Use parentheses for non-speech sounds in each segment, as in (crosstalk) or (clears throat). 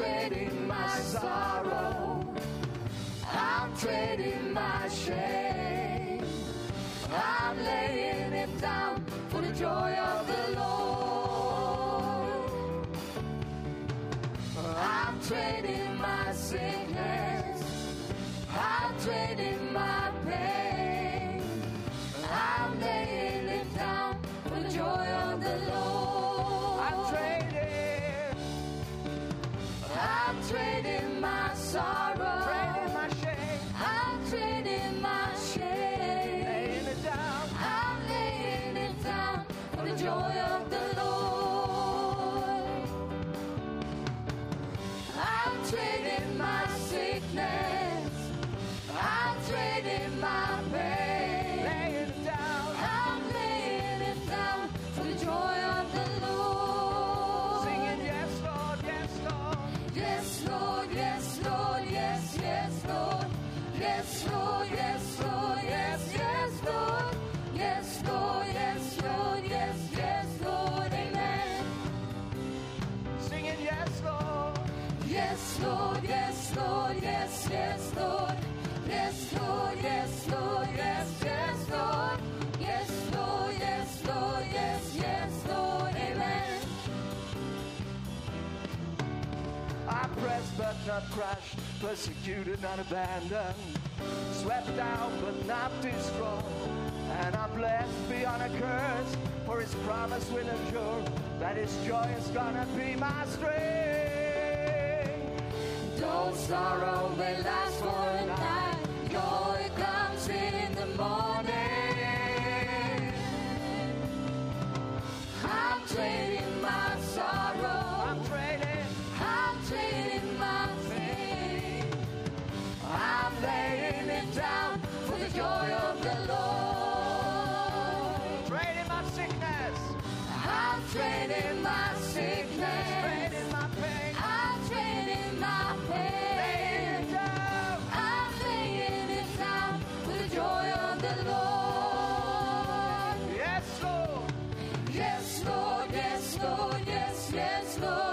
treading my song. persecuted, not abandoned, swept out but not destroyed. And I'm blessed beyond a curse, for his promise will endure, that his joy is gonna be my strength. Though sorrow may last for a night, joy comes in the morning. traded my sickness. Traded my pain. I've traded my pain. I'm singing it down with the joy of the Lord. Yes, Lord. Yes, Lord. Yes, Lord. Yes, yes, Lord.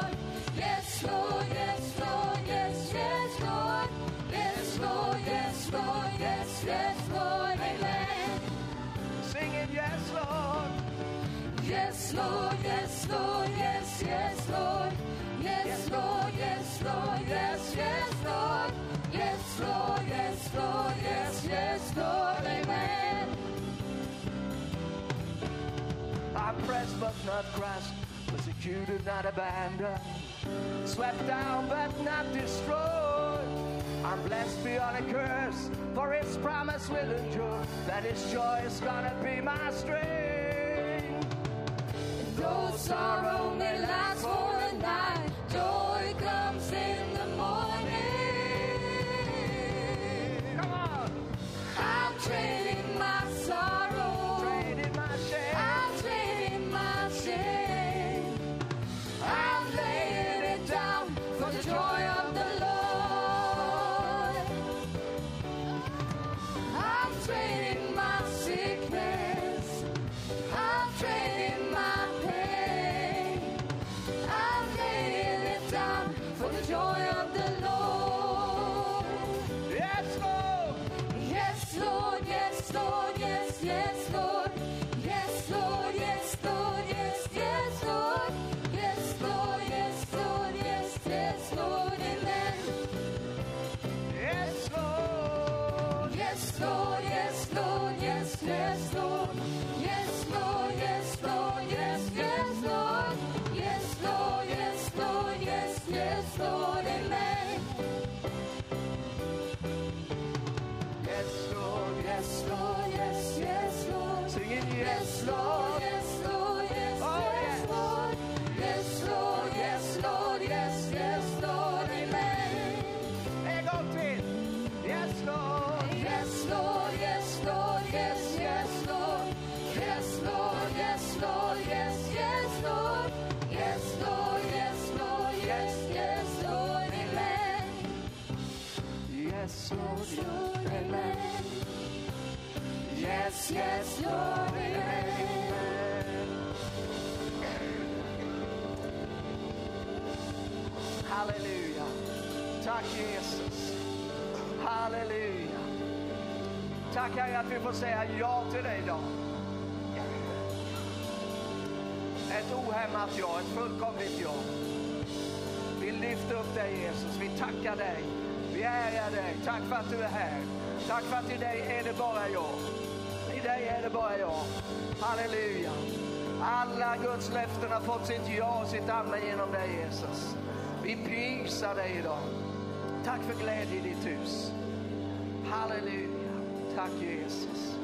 but not crushed, persecuted, not abandoned, swept down but not destroyed. I'm blessed beyond a curse, for its promise will endure. That its joy is gonna be my strength. No sorrow may last for the night, joy comes in the morning. Come on, I'm trained. yes, yes, your. Halleluja. Tack Jesus. Halleluja. Tack Herre att vi får säga ja till dig idag. Ett ohämmat ja, ett fullkomligt ja. Vi lyfter upp dig Jesus, vi tackar dig. Vi ärar dig. Tack för att du är här. Tack för att i dig är det bara jag. Dig är det bara jag. Halleluja. Alla Guds löften har fått sitt ja och sitt amen genom dig Jesus. Vi prisar dig idag. Tack för glädje i ditt hus. Halleluja. Tack Jesus.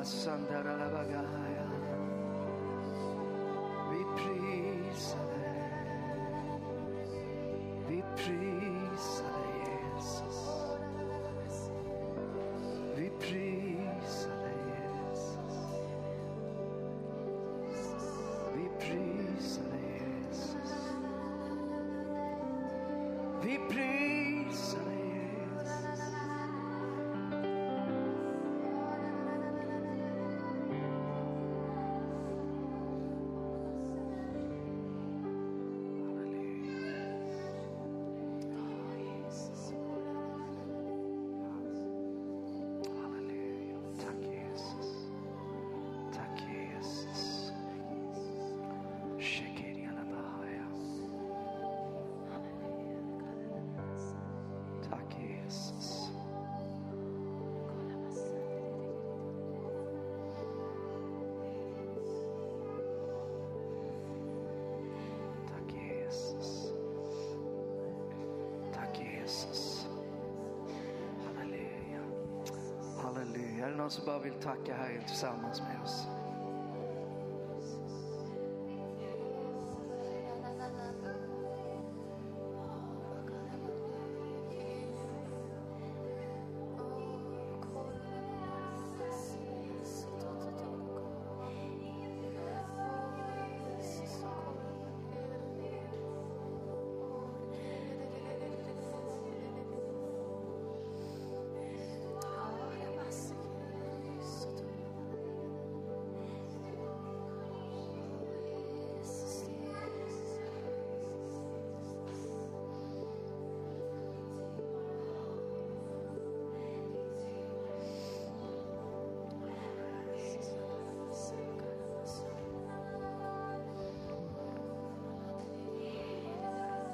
Basandara. så bara vill tacka Herren tillsammans med oss.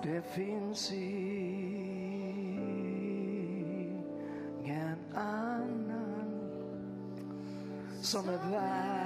Det finns ingen annan som är värd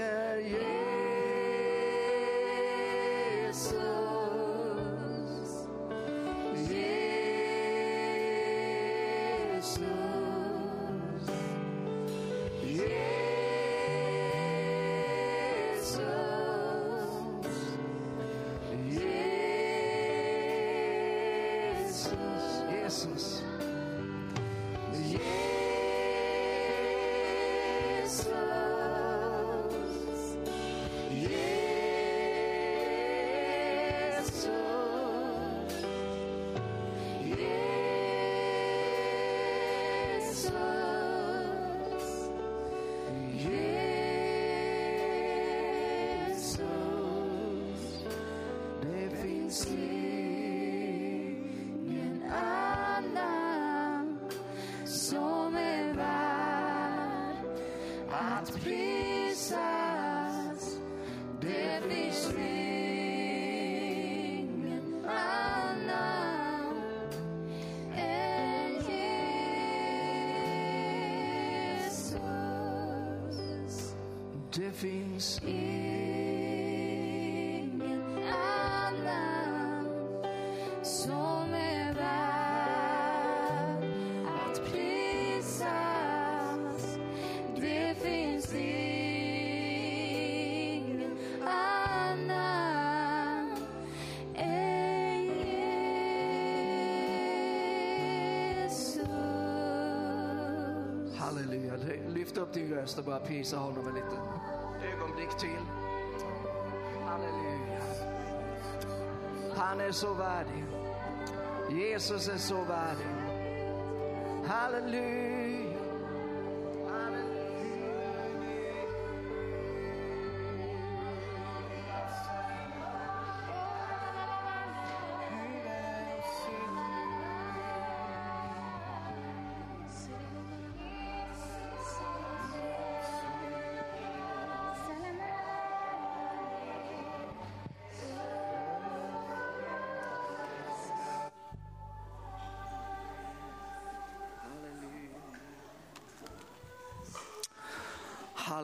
är Jesus. Jesus. Jesus. Jesus. Jesus. God's presence deadly sting and and his sting. Prisa honom en liten ögonblick till. Halleluja. Han är så värdig. Jesus är så värdig. Halleluja.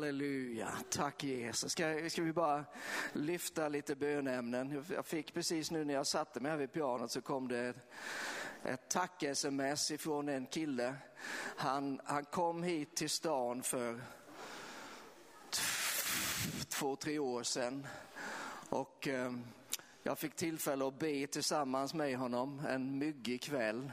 Halleluja, tack Jesus. Ska, ska vi bara lyfta lite bönämnen? Jag fick precis nu när jag satte mig här vid pianot så kom det ett tack-sms ifrån en kille. Han, han kom hit till stan för två, tre år sedan. Och eh, jag fick tillfälle att be tillsammans med honom en myggig kväll.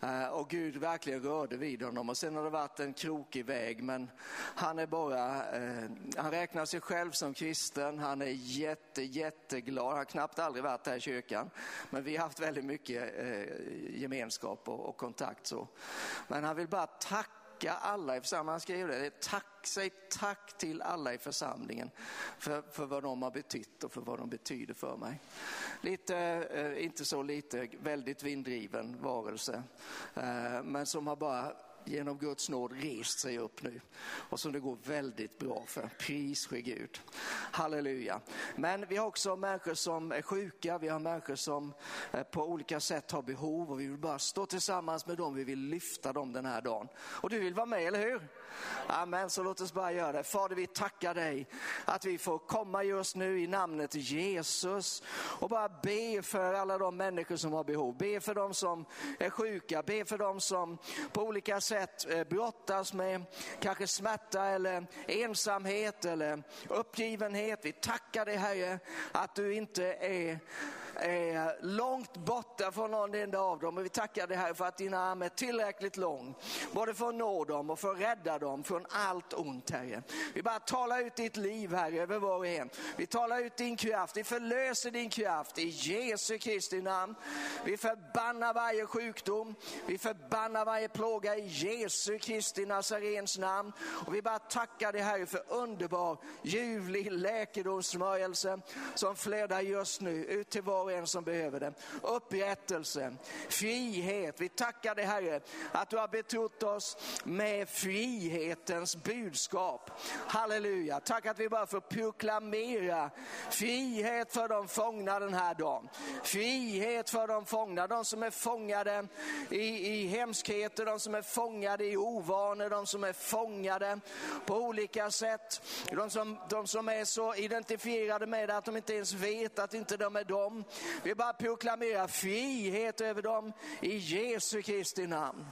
Eh, och Gud verkligen rörde vid honom. Och sen har det varit en krokig väg men han är bara, eh, han räknar sig själv som kristen, han är jätte, jätteglad, han har knappt aldrig varit här i kyrkan men vi har haft väldigt mycket eh, gemenskap och, och kontakt så. Men han vill bara tacka tacka alla i församlingen. Han skrev det, tack, säg tack till alla i församlingen för, för vad de har betytt och för vad de betyder för mig. Lite, eh, inte så lite, väldigt vinddriven varelse, eh, men som har bara genom Guds nåd rest sig upp nu och som det går väldigt bra för. Pris ske Gud. Halleluja. Men vi har också människor som är sjuka, vi har människor som eh, på olika sätt har behov och vi vill bara stå tillsammans med dem, vi vill lyfta dem den här dagen. Och du vill vara med, eller hur? Amen, så låt oss bara göra det. Fader, vi tackar dig att vi får komma just nu i namnet Jesus och bara be för alla de människor som har behov. Be för de som är sjuka, be för de som på olika sätt sätt eh, brottas med kanske smärta eller ensamhet eller uppgivenhet. Vi tackar dig Herre att du inte är är långt borta från någon enda av dem. Och vi tackar dig här för att din arm är tillräckligt lång, både för att nå dem och för att rädda dem från allt ont, Herre. Vi bara talar ut ditt liv, Herre, över var och en. Vi talar ut din kraft, vi förlöser din kraft i Jesu Kristi namn. Vi förbannar varje sjukdom, vi förbannar varje plåga i Jesu Kristi Nazarens namn. Och vi bara tackar dig Herre för underbar, ljuvlig läkedomssmörjelse som flödar just nu ut till var och en som behöver det. Upprättelse, frihet. Vi tackar dig Herre att du har betrott oss med frihetens budskap. Halleluja. Tack att vi bara får proklamera frihet för de fångna den här dagen. Frihet för de fångna, de som är fångade i, i hemskheter, de som är fångade i ovanor, de som är fångade på olika sätt. De som, de som är så identifierade med det att de inte ens vet att inte de är dem. Vi bara proklamerar frihet över dem i Jesu Kristi namn.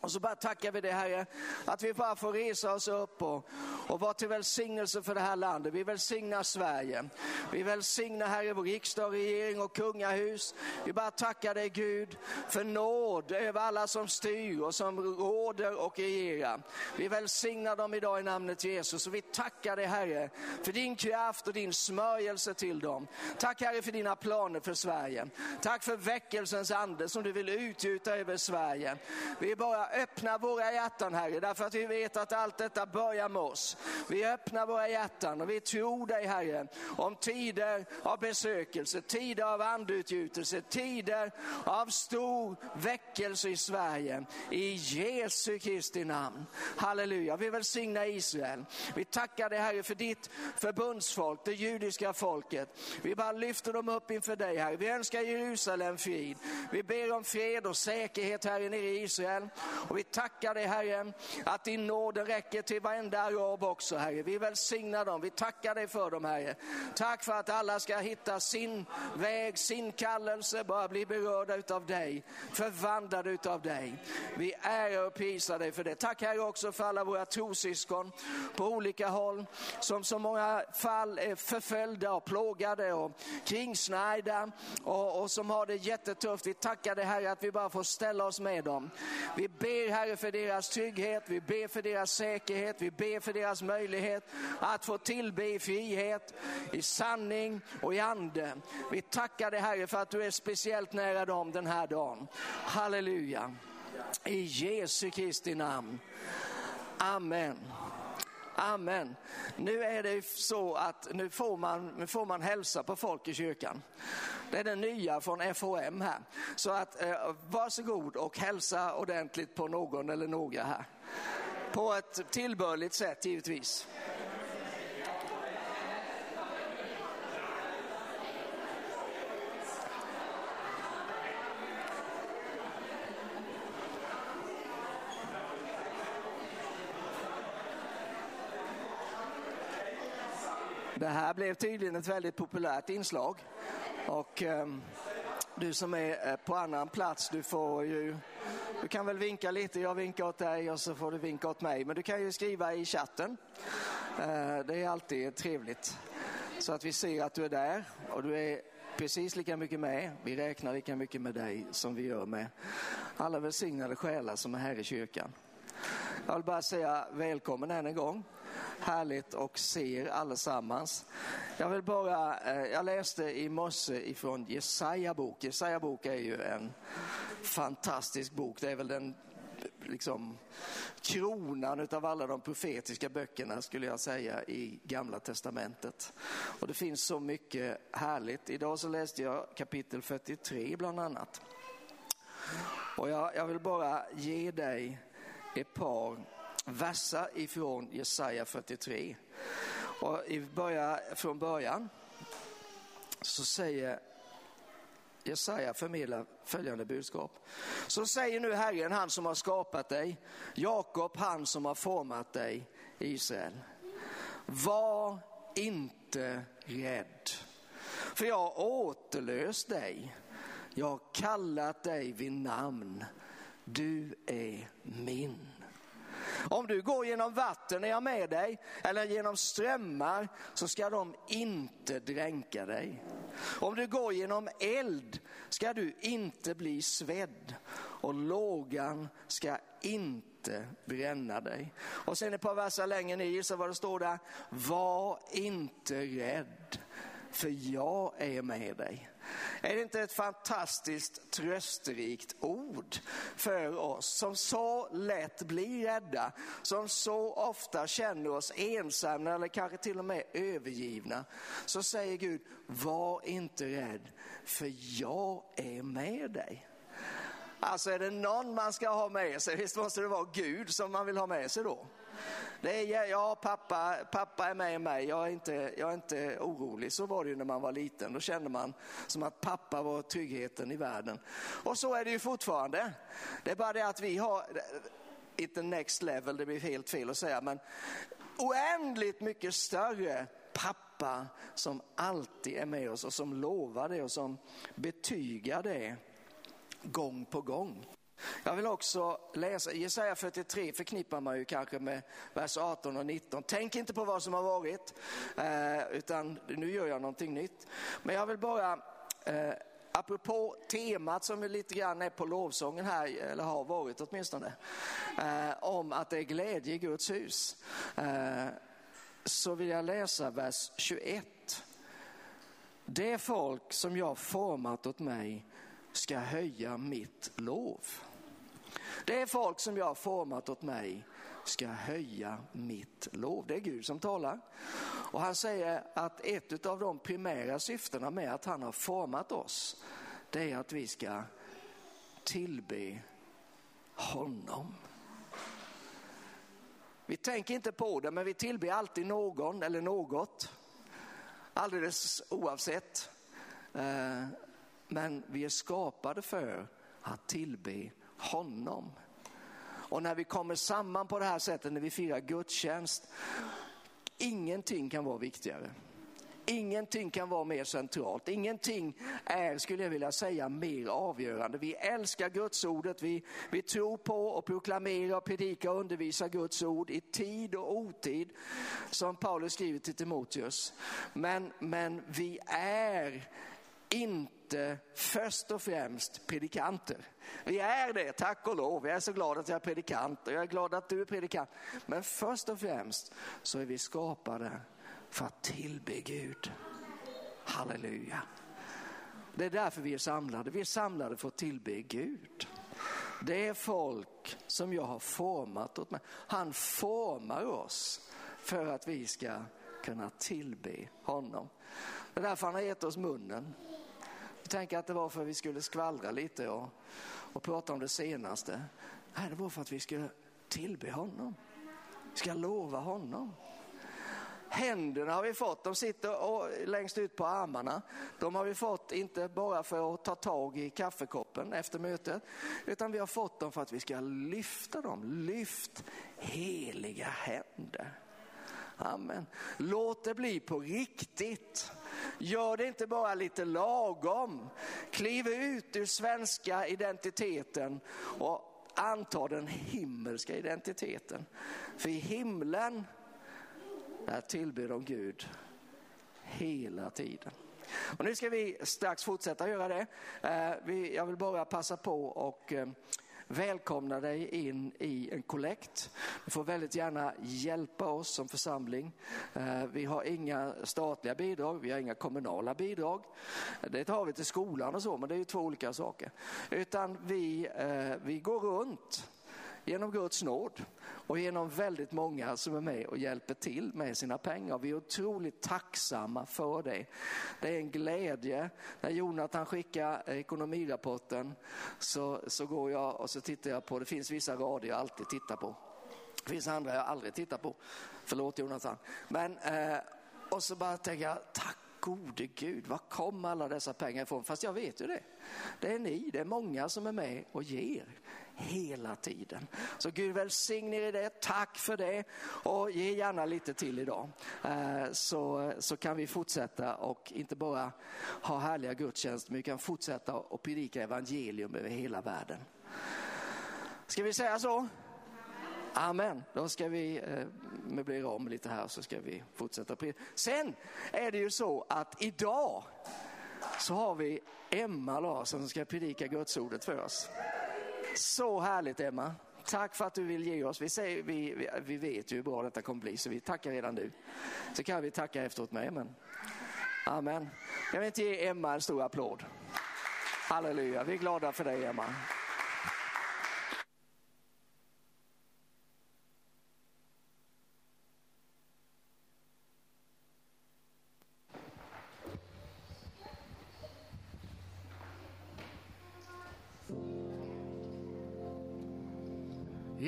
Och så bara tackar vi dig Herre, att vi bara får resa oss upp och, och vara till välsignelse för det här landet. Vi välsignar Sverige. Vi välsignar Herre vår riksdag, regering och kungahus. Vi bara tackar dig Gud för nåd över alla som styr och som råder och regerar. Vi välsignar dem idag i namnet Jesus och vi tackar dig Herre för din kraft och din smörjelse till dem. Tack Herre för dina planer för Sverige. Tack för väckelsens ande som du vill utgjuta över Sverige. Vi bara öppna våra hjärtan Herre, därför att vi vet att allt detta börjar med oss. Vi öppnar våra hjärtan och vi tror dig Herre om tider av besökelse, tider av andutgjutelse, tider av stor väckelse i Sverige. I Jesu Kristi namn. Halleluja. Vi välsignar Israel. Vi tackar dig Herre för ditt förbundsfolk, det judiska folket. Vi bara lyfter dem upp inför dig Herre. Vi önskar Jerusalem frid. Vi ber om fred och säkerhet här inne i Israel. Och vi tackar dig Herre att din nåd räcker till varenda arab också Herre. Vi välsignar dem, vi tackar dig för dem Herre. Tack för att alla ska hitta sin väg, sin kallelse, bara bli berörda utav dig, förvandlade utav dig. Vi ärar och prisar dig för det. Tack Herre också för alla våra trossyskon på olika håll som så många fall är förföljda och plågade och kringsnärjda och, och som har det jättetufft. Vi tackar dig Herre att vi bara får ställa oss med dem. Vi ber Herre för deras trygghet, vi ber för deras säkerhet, vi ber för deras möjlighet att få tillbe i frihet, i sanning och i ande. Vi tackar dig Herre för att du är speciellt nära dem den här dagen. Halleluja. I Jesu Kristi namn. Amen. Amen. Nu är det så att nu får man, nu får man hälsa på folk i kyrkan. Det är det nya från FHM här. Så att eh, varsågod och hälsa ordentligt på någon eller några här. På ett tillbörligt sätt givetvis. Det här blev tydligen ett väldigt populärt inslag. Och eh, du som är eh, på annan plats, du får ju du kan väl vinka lite, jag vinkar åt dig och så får du vinka åt mig. Men du kan ju skriva i chatten. Eh, det är alltid trevligt. Så att vi ser att du är där och du är precis lika mycket med. Vi räknar lika mycket med dig som vi gör med alla välsignade själar som är här i kyrkan. Jag vill bara säga välkommen än en gång. Härligt och se er allesammans. Jag vill bara, eh, jag läste i morse ifrån Jesaja bok. Jesaja bok är ju en fantastisk bok. Det är väl den liksom kronan utav alla de profetiska böckerna skulle jag säga i gamla testamentet. Och det finns så mycket härligt. Idag så läste jag kapitel 43 bland annat. Och jag, jag vill bara ge dig ett par verser ifrån Jesaja 43. Och i början, från början så säger Jesaja förmedlar följande budskap. Så säger nu Herren, han som har skapat dig, Jakob, han som har format dig, Israel. Var inte rädd, för jag har återlöst dig. Jag har kallat dig vid namn. Du är min. Om du går genom vatten är jag med dig, eller genom strömmar så ska de inte dränka dig. Om du går genom eld ska du inte bli svedd och lågan ska inte bränna dig. Och sen ett par verser längre ner så vad det står där, var inte rädd för jag är med dig. Är det inte ett fantastiskt trösterikt ord för oss som så lätt blir rädda, som så ofta känner oss ensamma eller kanske till och med övergivna. Så säger Gud, var inte rädd för jag är med dig. Alltså är det någon man ska ha med sig, visst måste det vara Gud som man vill ha med sig då. Det är, ja, pappa, pappa är med mig, jag är, inte, jag är inte orolig. Så var det ju när man var liten. Då kände man som att pappa var tryggheten i världen. Och så är det ju fortfarande. Det är bara det att vi har, inte next level, det blir helt fel att säga, men oändligt mycket större pappa som alltid är med oss och som lovar det och som betygar det gång på gång. Jag vill också läsa, Jesaja 43 förknippar man ju kanske med vers 18 och 19. Tänk inte på vad som har varit, eh, utan nu gör jag någonting nytt. Men jag vill bara, eh, apropå temat som lite grann är på lovsången här, eller har varit åtminstone, eh, om att det är glädje i Guds hus, så vill jag läsa vers 21. Det folk som jag format åt mig ska höja mitt lov. Det är folk som jag har format åt mig ska höja mitt lov. Det är Gud som talar. Och han säger att ett av de primära syftena med att han har format oss, det är att vi ska tillbe honom. Vi tänker inte på det, men vi tillber alltid någon eller något. Alldeles oavsett. Eh, men vi är skapade för att tillbe honom. Och när vi kommer samman på det här sättet, när vi firar gudstjänst, ingenting kan vara viktigare. Ingenting kan vara mer centralt. Ingenting är, skulle jag vilja säga, mer avgörande. Vi älskar Guds ordet. Vi, vi tror på och proklamerar, predikar och undervisar Guds ord i tid och otid, som Paulus skriver till Timoteus. Men, men vi är inte först och främst predikanter. Vi är det, tack och lov. Jag är så glad att jag är predikant och jag är glad att du är predikant. Men först och främst så är vi skapade för att tillbe Gud. Halleluja. Det är därför vi är samlade. Vi är samlade för att tillbe Gud. Det är folk som jag har format åt mig. Han formar oss för att vi ska kunna tillbe honom. Det är därför han har gett oss munnen. Jag tänker att det var för att vi skulle skvallra lite och, och prata om det senaste. Nej, det var för att vi skulle tillbe honom. Vi ska lova honom. Händerna har vi fått, de sitter och, längst ut på armarna. De har vi fått inte bara för att ta tag i kaffekoppen efter mötet, utan vi har fått dem för att vi ska lyfta dem. Lyft heliga händer. Amen. Låt det bli på riktigt. Gör det inte bara lite lagom. Kliv ut ur svenska identiteten och anta den himmelska identiteten. För i himlen där tillber de Gud hela tiden. Och nu ska vi strax fortsätta göra det. Eh, jag vill bara passa på och eh, välkomna dig in i en kollekt. Du får väldigt gärna hjälpa oss som församling. Eh, vi har inga statliga bidrag, vi har inga kommunala bidrag. Det tar vi till skolan och så, men det är ju två olika saker. Utan vi, eh, vi går runt genom Guds nåd och genom väldigt många som är med och hjälper till med sina pengar. Vi är otroligt tacksamma för det. Det är en glädje. När Jonathan skickar ekonomirapporten så, så går jag och så tittar jag på, det finns vissa rader jag alltid tittar på. Det finns andra jag aldrig tittar på. Förlåt Jonathan. Men, eh, och så bara tänker jag, tack gode Gud, var kom alla dessa pengar ifrån? Fast jag vet ju det. Det är ni, det är många som är med och ger hela tiden. Så Gud välsigne er i det, tack för det och ge gärna lite till idag. Eh, så, så kan vi fortsätta och inte bara ha härliga gudstjänster, men vi kan fortsätta och predika evangelium över hela världen. Ska vi säga så? Amen. Då ska vi eh, möblera om lite här så ska vi fortsätta. Sen är det ju så att idag så har vi Emma Larsson som ska predika Gudsordet för oss. Så härligt Emma. Tack för att du vill ge oss. Vi, säger, vi, vi vet ju hur bra detta kommer bli så vi tackar redan nu. Så kan vi tacka efteråt med. Amen. Amen. Jag vill inte ge Emma en stor applåd. Halleluja, vi är glada för dig Emma.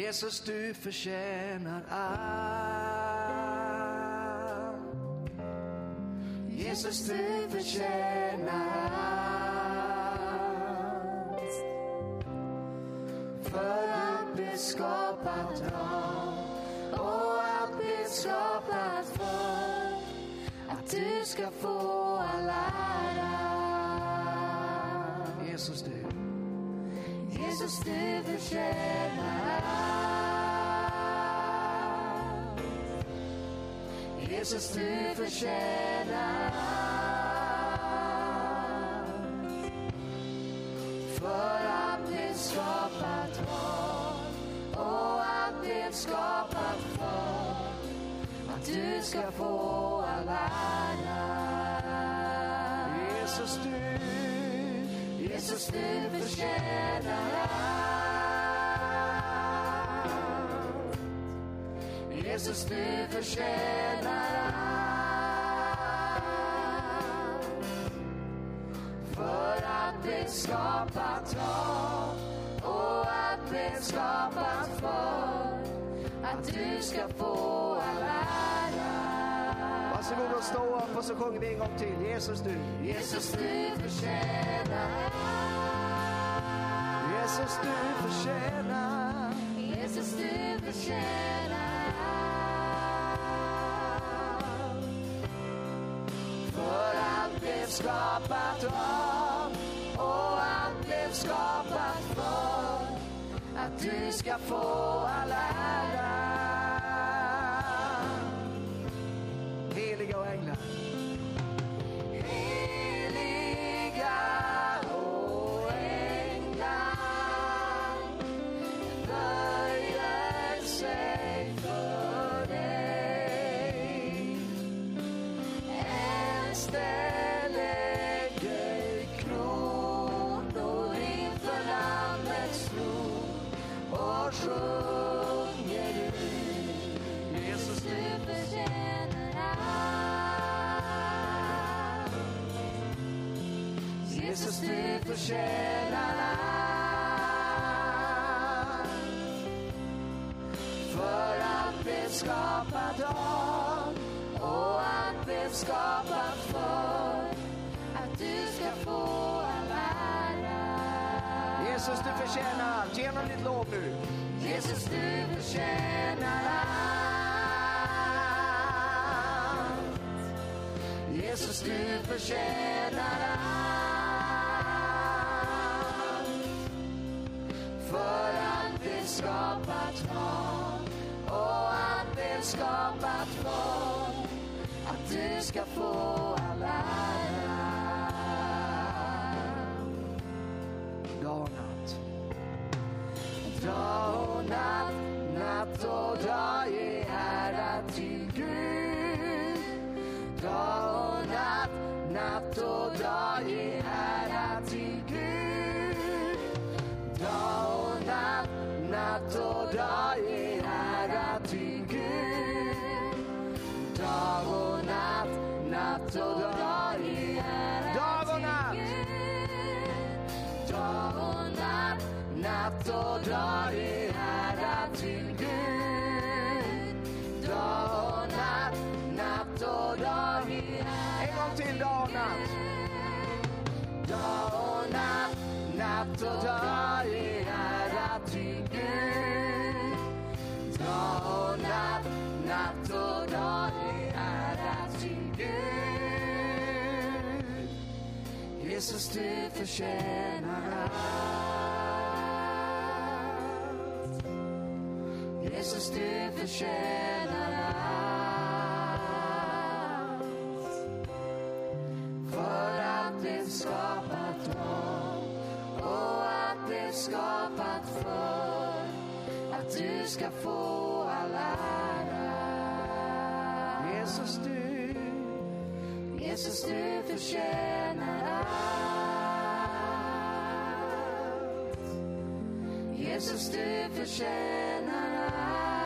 Jesus, du förtjänar allt. Jesus, du förtjänar allt. För allt blev skapat av och allt blev skapat för att du ska få all ära. Jesus, du. Jesus, du förtjänar Jesus, du förtjänar allt. För allt blev skapat var och allt blev skapat för att du ska få all ära. Jesus, du Jesus, du förtjänar allt. Jesus, du förtjänar allt. För att det skapat av och att det skapat för att du ska få all ära. Varsågod och stå upp och så sjunger vi en gång till. Jesus du. Jesus du förtjänar Jesus du förtjänar skapat av och allt blev skapat för att du ska få Jesus, du förtjänar allt. För allt blev skapat av Och allt blev skapat för att du ska få all ära. Jesus, du förtjänar allt. Genom ditt lov nu. Jesus, du förtjänar allt. Jesus, du förtjänar allt. Skapat för och allt blev skapat för att du ska få all ära. Dag Jesus, du förtjänar allt. Jesus, du förtjänar allt. För att det skapat av och att det skapat för att du ska få all ära. Jesus, du. Jesus, du förtjänar allt. Jesus, du förtjänar allt.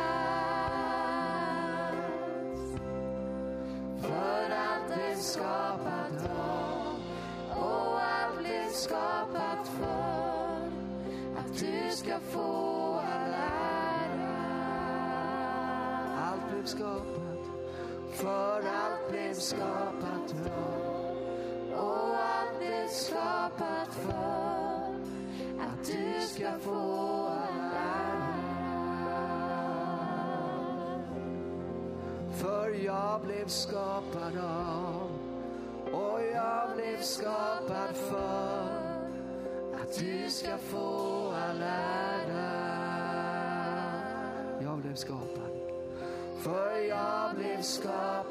För allt blev skapat av och allt blev skapat för att du ska få all ära. Allt blev skapat. För allt blev skapat av. För jag blev skapad av och jag blev skapad för att du ska få all ära. Jag blev skapad. För jag blev skapad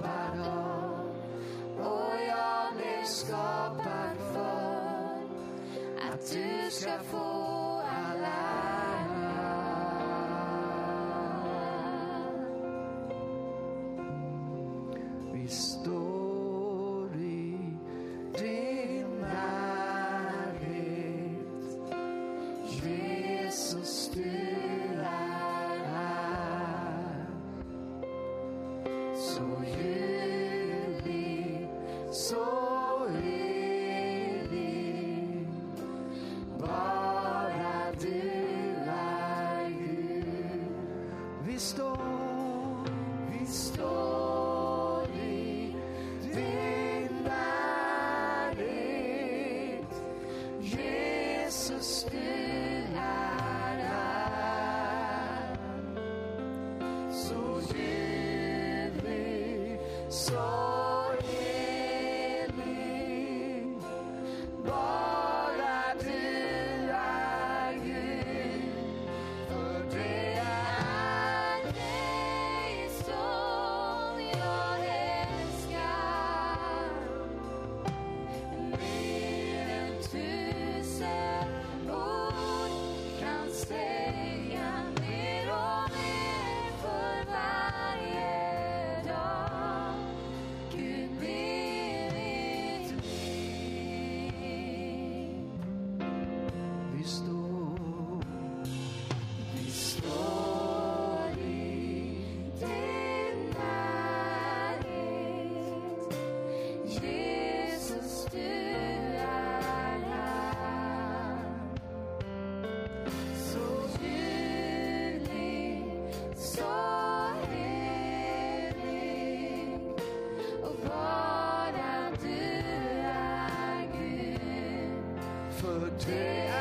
för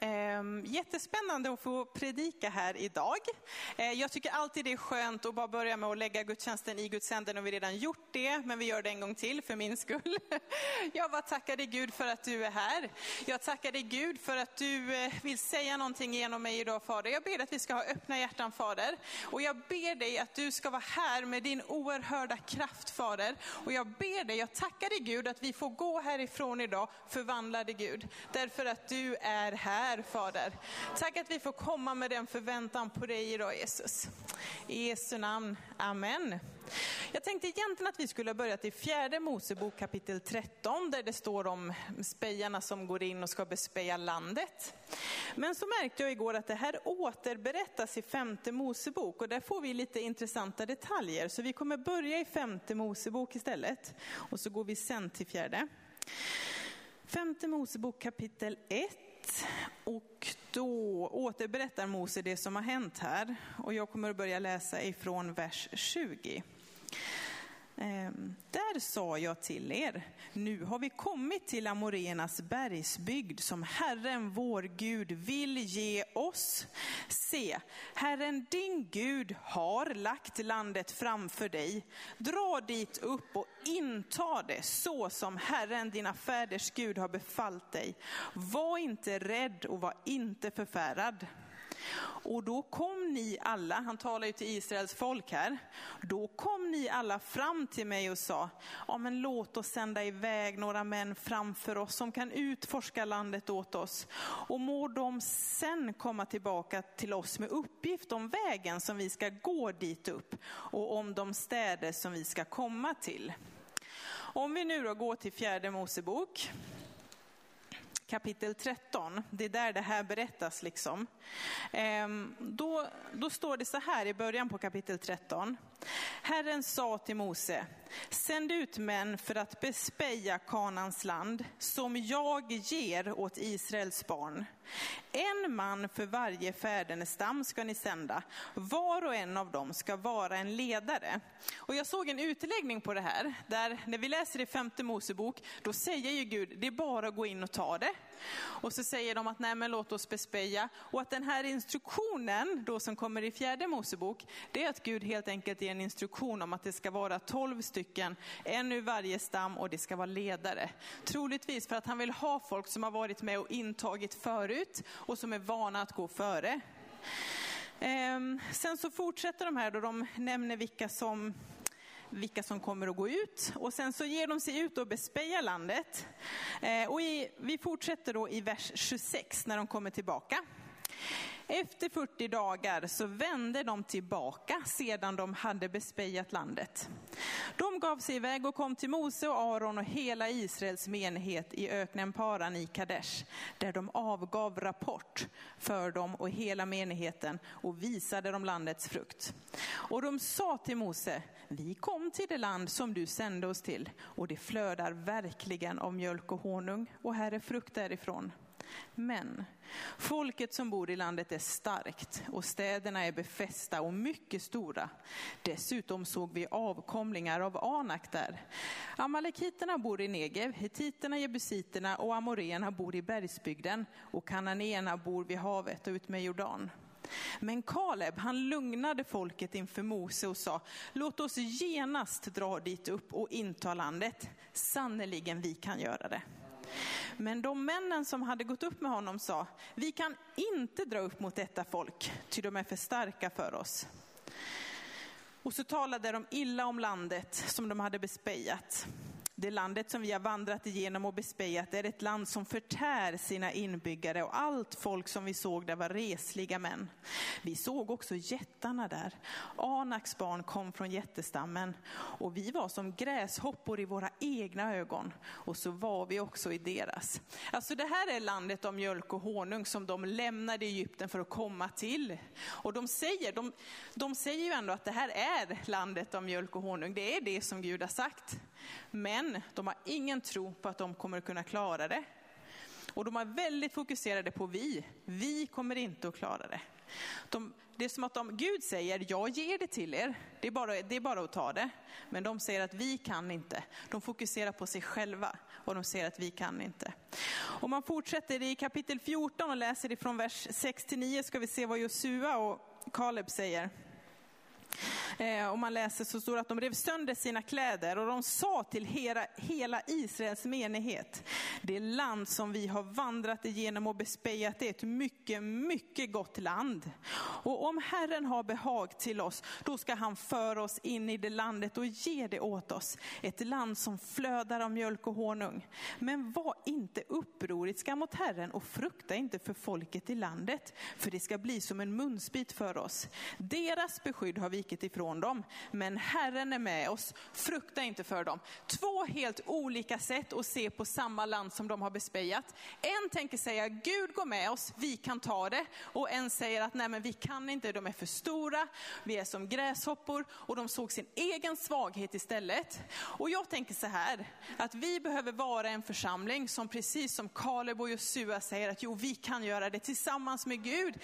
jättespännande att få predika här idag. Eh, jag tycker alltid det är skönt att bara börja med att lägga gudstjänsten i Guds händer och vi redan gjort det, men vi gör det en gång till för min skull. (laughs) Jag bara tackar dig Gud för att du är här. Jag tackar dig Gud för att du eh, vill säga någonting genom mig idag Fader. Jag ber att vi ska ha öppna hjärtan Fader. Och jag ber dig att du ska vara här med din oerhörda kraft Fader. Och jag ber dig, jag tackar dig Gud att vi får gå härifrån idag förvandlade Gud. Därför att du är här Fader. Tack att vi får komma med den förväntan på dig idag Jesus. I Jesu namn, Amen. Jag tänkte egentligen att vi skulle ha börjat i fjärde Mosebok kapitel 13 där det står om spejarna som går in och ska bespeja landet. Men så märkte jag igår att det här återberättas i femte Mosebok och där får vi lite intressanta detaljer. Så vi kommer börja i femte Mosebok istället och så går vi sen till fjärde. Femte Mosebok kapitel 1 och då återberättar Mose det som har hänt här. Och jag kommer att börja läsa ifrån vers 20. Ehm, där sa jag till er, nu har vi kommit till Amoreernas bergsbygd som Herren vår Gud vill ge oss. Se, Herren din Gud har lagt landet framför dig. Dra dit upp och inta det så som Herren dina fäders Gud har befallt dig. Var inte rädd och var inte förfärad. Och då kom ni alla, han talar ju till Israels folk här, då kom ni alla fram till mig och sa, ja men låt oss sända iväg några män framför oss som kan utforska landet åt oss. Och må de sen komma tillbaka till oss med uppgift om vägen som vi ska gå dit upp och om de städer som vi ska komma till. Om vi nu då går till fjärde Mosebok, kapitel 13, det är där det här berättas liksom. Ehm, då, då står det så här i början på kapitel 13. Herren sa till Mose, sänd ut män för att bespeja Kanans land som jag ger åt Israels barn. En man för varje fädernestam ska ni sända. Var och en av dem ska vara en ledare. Och jag såg en utläggning på det här, där när vi läser i femte Mosebok, då säger ju Gud, det är bara att gå in och ta det. Och så säger de att nej men låt oss bespeja. Och att den här instruktionen då som kommer i fjärde Mosebok, det är att Gud helt enkelt ger en instruktion om att det ska vara tolv stycken, en ur varje stam och det ska vara ledare. Troligtvis för att han vill ha folk som har varit med och intagit förut och som är vana att gå före. Ehm, sen så fortsätter de här då de nämner vilka som vilka som kommer att gå ut och sen så ger de sig ut och bespejar landet. Eh, och i, vi fortsätter då i vers 26 när de kommer tillbaka. Efter 40 dagar så vände de tillbaka sedan de hade bespejat landet. De gav sig iväg och kom till Mose och Aron och hela Israels menighet i öknen Paran i Kadesh, där de avgav rapport för dem och hela menigheten och visade dem landets frukt. Och de sa till Mose, vi kom till det land som du sände oss till och det flödar verkligen av mjölk och honung och här är frukt därifrån. Men folket som bor i landet är starkt och städerna är befästa och mycket stora. Dessutom såg vi avkomlingar av Anak där. Amalekiterna bor i Negev, hetiterna, jebusiterna och amoreerna bor i bergsbygden och kananéerna bor vid havet och utmed Jordan. Men Kaleb, han lugnade folket inför Mose och sa, låt oss genast dra dit upp och inta landet. Sannerligen, vi kan göra det. Men de männen som hade gått upp med honom sa, vi kan inte dra upp mot detta folk, ty de är för starka för oss. Och så talade de illa om landet som de hade bespejat. Det landet som vi har vandrat igenom och bespejat är ett land som förtär sina inbyggare och allt folk som vi såg där var resliga män. Vi såg också jättarna där. Anaks barn kom från jättestammen och vi var som gräshoppor i våra egna ögon och så var vi också i deras. Alltså det här är landet av mjölk och honung som de lämnade Egypten för att komma till. Och de säger, de, de säger ju ändå att det här är landet av mjölk och honung. Det är det som Gud har sagt. Men de har ingen tro på att de kommer att kunna klara det. Och de är väldigt fokuserade på vi. Vi kommer inte att klara det. De, det är som att de, Gud säger, jag ger det till er, det är, bara, det är bara att ta det. Men de säger att vi kan inte. De fokuserar på sig själva och de säger att vi kan inte. Om man fortsätter i kapitel 14 och läser ifrån vers 6 till 9 ska vi se vad Josua och Kaleb säger. Eh, om man läser så står det att de rev sönder sina kläder och de sa till hela, hela Israels menighet, det land som vi har vandrat igenom och bespejat är ett mycket, mycket gott land. Och om Herren har behag till oss, då ska han föra oss in i det landet och ge det åt oss. Ett land som flödar av mjölk och honung. Men var inte upproriska mot Herren och frukta inte för folket i landet, för det ska bli som en munsbit för oss. Deras beskydd har vi ifrån ifrån dem. Men Herren är med oss, frukta inte för dem. Två helt olika sätt att se på samma land som de har bespejat. En tänker säga, Gud går med oss, vi kan ta det. Och en säger att nej men vi kan inte, de är för stora, vi är som gräshoppor. Och de såg sin egen svaghet istället. Och jag tänker så här, att vi behöver vara en församling som precis som Kaleb och Josua säger att jo vi kan göra det tillsammans med Gud.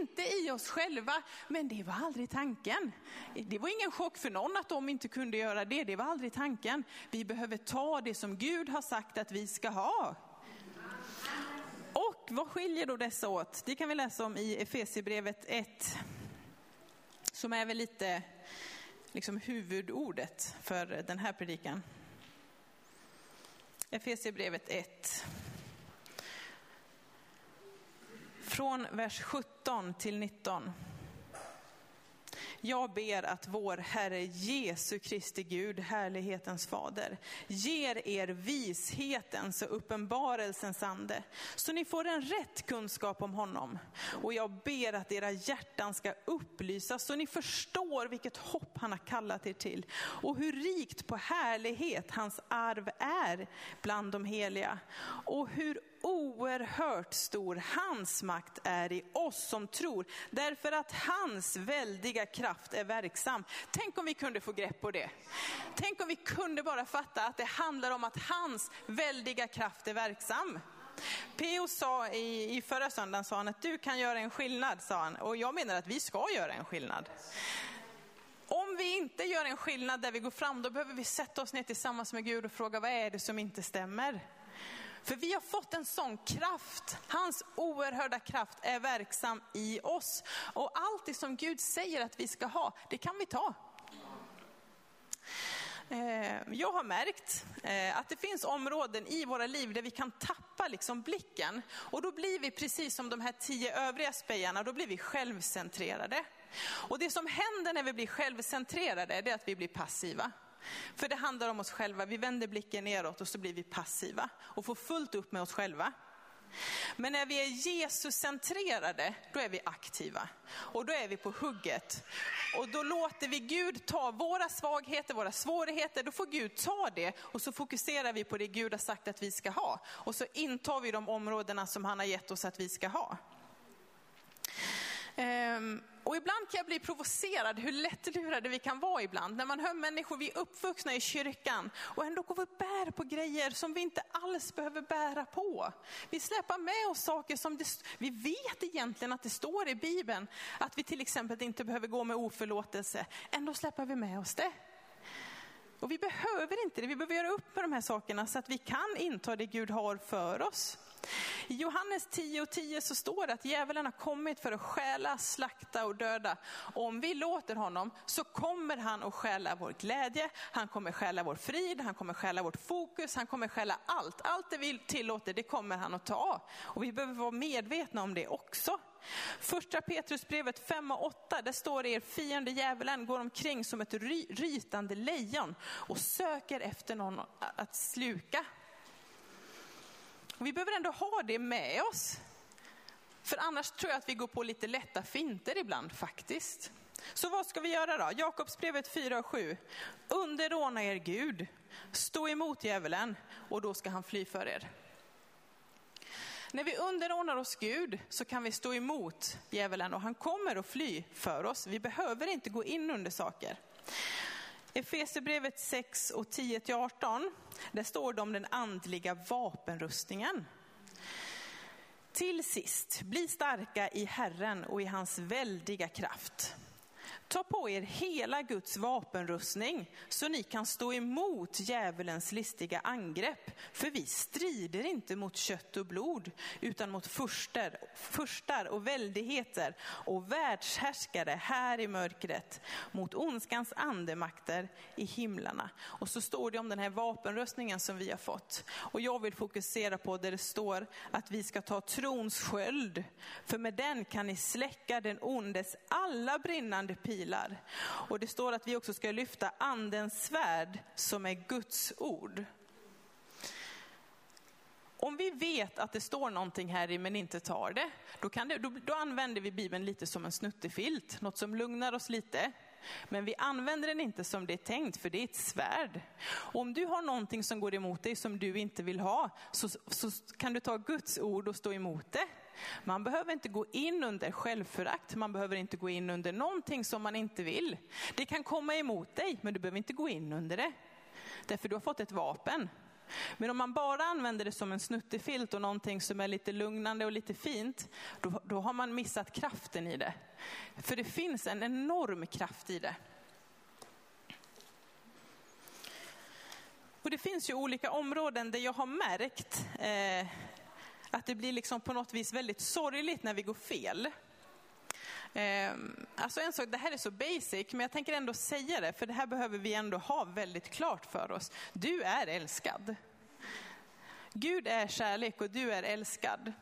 Inte i oss själva, men det var aldrig tanken. Det var ingen chock för någon att de inte kunde göra det, det var aldrig tanken. Vi behöver ta det som Gud har sagt att vi ska ha. Och vad skiljer då dessa åt? Det kan vi läsa om i Efesierbrevet 1, som är väl lite liksom huvudordet för den här predikan. Efesierbrevet 1. Från vers 17 till 19. Jag ber att vår Herre Jesu Kristi Gud, härlighetens fader, ger er vishetens och uppenbarelsens ande, så ni får en rätt kunskap om honom. Och jag ber att era hjärtan ska upplysas så ni förstår vilket hopp han har kallat er till och hur rikt på härlighet hans arv är bland de heliga. Och hur oerhört stor hans makt är i oss som tror, därför att hans väldiga kraft är verksam. Tänk om vi kunde få grepp på det. Tänk om vi kunde bara fatta att det handlar om att hans väldiga kraft är verksam. P.O. sa i, i förra söndagen sa han att du kan göra en skillnad, sa han. Och jag menar att vi ska göra en skillnad. Om vi inte gör en skillnad där vi går fram, då behöver vi sätta oss ner tillsammans med Gud och fråga vad är det som inte stämmer? För vi har fått en sån kraft. Hans oerhörda kraft är verksam i oss. Och allt det som Gud säger att vi ska ha, det kan vi ta. Eh, jag har märkt eh, att det finns områden i våra liv där vi kan tappa liksom blicken. Och då blir vi precis som de här tio övriga spejarna, då blir vi självcentrerade. Och det som händer när vi blir självcentrerade är att vi blir passiva. För det handlar om oss själva, vi vänder blicken neråt och så blir vi passiva och får fullt upp med oss själva. Men när vi är Jesuscentrerade, då är vi aktiva. Och då är vi på hugget. Och då låter vi Gud ta våra svagheter, våra svårigheter, då får Gud ta det och så fokuserar vi på det Gud har sagt att vi ska ha. Och så intar vi de områdena som han har gett oss att vi ska ha. Ehm och ibland kan jag bli provocerad hur lättlurade vi kan vara ibland. När man hör människor, vi är uppvuxna i kyrkan och ändå går vi och bär på grejer som vi inte alls behöver bära på. Vi släpar med oss saker som det, vi vet egentligen att det står i Bibeln att vi till exempel inte behöver gå med oförlåtelse. Ändå släpar vi med oss det. Och vi behöver inte det, vi behöver göra upp med de här sakerna så att vi kan inta det Gud har för oss. I Johannes 10 och 10 så står det att djävulen har kommit för att stjäla, slakta och döda. Och om vi låter honom så kommer han att stjäla vår glädje, han kommer stjäla vår frid, han kommer stjäla vårt fokus, han kommer stjäla allt. Allt det vi tillåter, det kommer han att ta. Och vi behöver vara medvetna om det också. Första Petrusbrevet 5 och 8, där står det er fiende djävulen går omkring som ett ry rytande lejon och söker efter någon att sluka. Vi behöver ändå ha det med oss. För annars tror jag att vi går på lite lätta finter ibland faktiskt. Så vad ska vi göra då? Jakobsbrevet 4 och 7. Underordna er Gud, stå emot djävulen och då ska han fly för er. När vi underordnar oss Gud så kan vi stå emot djävulen och han kommer att fly för oss. Vi behöver inte gå in under saker. Efesierbrevet 6 och 10 till 18 där står det om den andliga vapenrustningen. Till sist, bli starka i Herren och i hans väldiga kraft. Ta på er hela Guds vapenrustning så ni kan stå emot djävulens listiga angrepp. För vi strider inte mot kött och blod utan mot furstar, furstar och väldigheter och världshärskare här i mörkret, mot ondskans andemakter i himlarna. Och så står det om den här vapenrustningen som vi har fått. Och jag vill fokusera på där det står att vi ska ta trons sköld, för med den kan ni släcka den ondes alla brinnande pilar pilar. Och det står att vi också ska lyfta andens svärd som är Guds ord. Om vi vet att det står någonting här i men inte tar det, då, det då, då, använder vi Bibeln lite som en snuttefilt, något som lugnar oss lite. Men vi använder den inte som det är tänkt, för det är ett svärd. Och om du har någonting som går emot dig som du inte vill ha, så, så kan du ta Guds ord och stå emot det. Man behöver inte gå in under självförakt, man behöver inte gå in under någonting som man inte vill. Det kan komma emot dig, men du behöver inte gå in under det. Därför du har fått ett vapen. Men om man bara använder det som en snuttefilt och någonting som är lite lugnande och lite fint, då, då har man missat kraften i det. För det finns en enorm kraft i det. Och det finns ju olika områden där jag har märkt eh, att det blir liksom på något vis väldigt sorgligt när vi går fel. Ehm, alltså en sak, det här är så basic, men jag tänker ändå säga det, för det här behöver vi ändå ha väldigt klart för oss. Du är älskad. Gud är kärlek och du är älskad.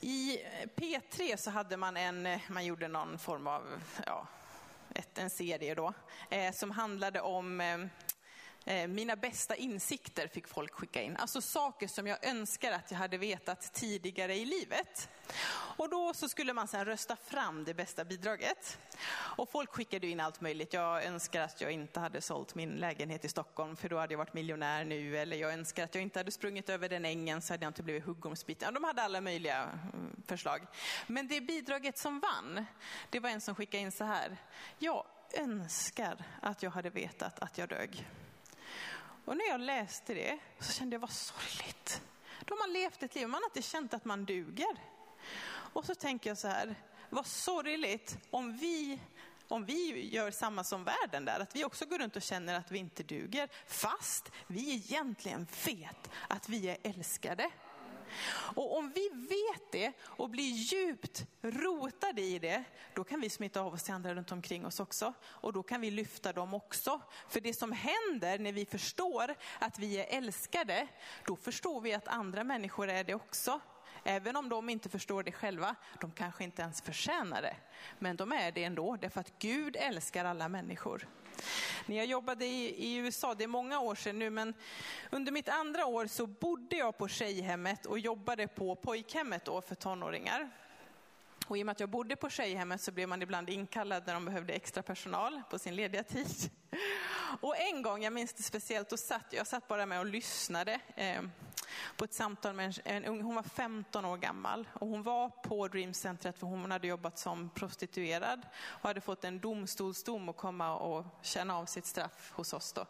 I P3 så hade man en, man gjorde någon form av, ja, ett, en serie då, eh, som handlade om Eh, Eh, mina bästa insikter fick folk skicka in. Alltså saker som jag önskar att jag hade vetat tidigare i livet. Och då så skulle man sedan rösta fram det bästa bidraget. Och folk skickade in allt möjligt. Jag önskar att jag inte hade sålt min lägenhet i Stockholm för då hade jag varit miljonär nu. Eller jag önskar att jag inte hade sprungit över den ängen så hade jag inte blivit huggormsbiten. De hade alla möjliga mm, förslag. Men det bidraget som vann, det var en som skickade in så här. Jag önskar att jag hade vetat att jag dög. Och när jag läste det så kände jag vad sorgligt. Då har man levt ett liv, man har inte känt att man duger. Och så tänker jag så här, vad sorgligt om vi, om vi gör samma som världen där, att vi också går runt och känner att vi inte duger, fast vi egentligen vet att vi är älskade. Och om vi vet det och blir djupt rotade i det, då kan vi smitta av oss till andra runt omkring oss också. Och då kan vi lyfta dem också. För det som händer när vi förstår att vi är älskade, då förstår vi att andra människor är det också. Även om de inte förstår det själva, de kanske inte ens förtjänar det. Men de är det ändå, därför att Gud älskar alla människor. När jag jobbade i, i, USA, det är många år sedan nu, men under mitt andra år så bodde jag på tjejhemmet och jobbade på pojkhemmet då för tonåringar. Och i och med att jag bodde på tjejhemmet så blev man ibland inkallad när de behövde extra personal på sin lediga tid. (laughs) Och en gång, jag minns det speciellt, då satt jag satt bara med och lyssnade eh, på ett samtal med en, en ung, hon var 15 år gammal och hon var på Dreamcentret för hon hade jobbat som prostituerad och hade fått en domstolsdom att komma och känna av sitt straff hos oss då.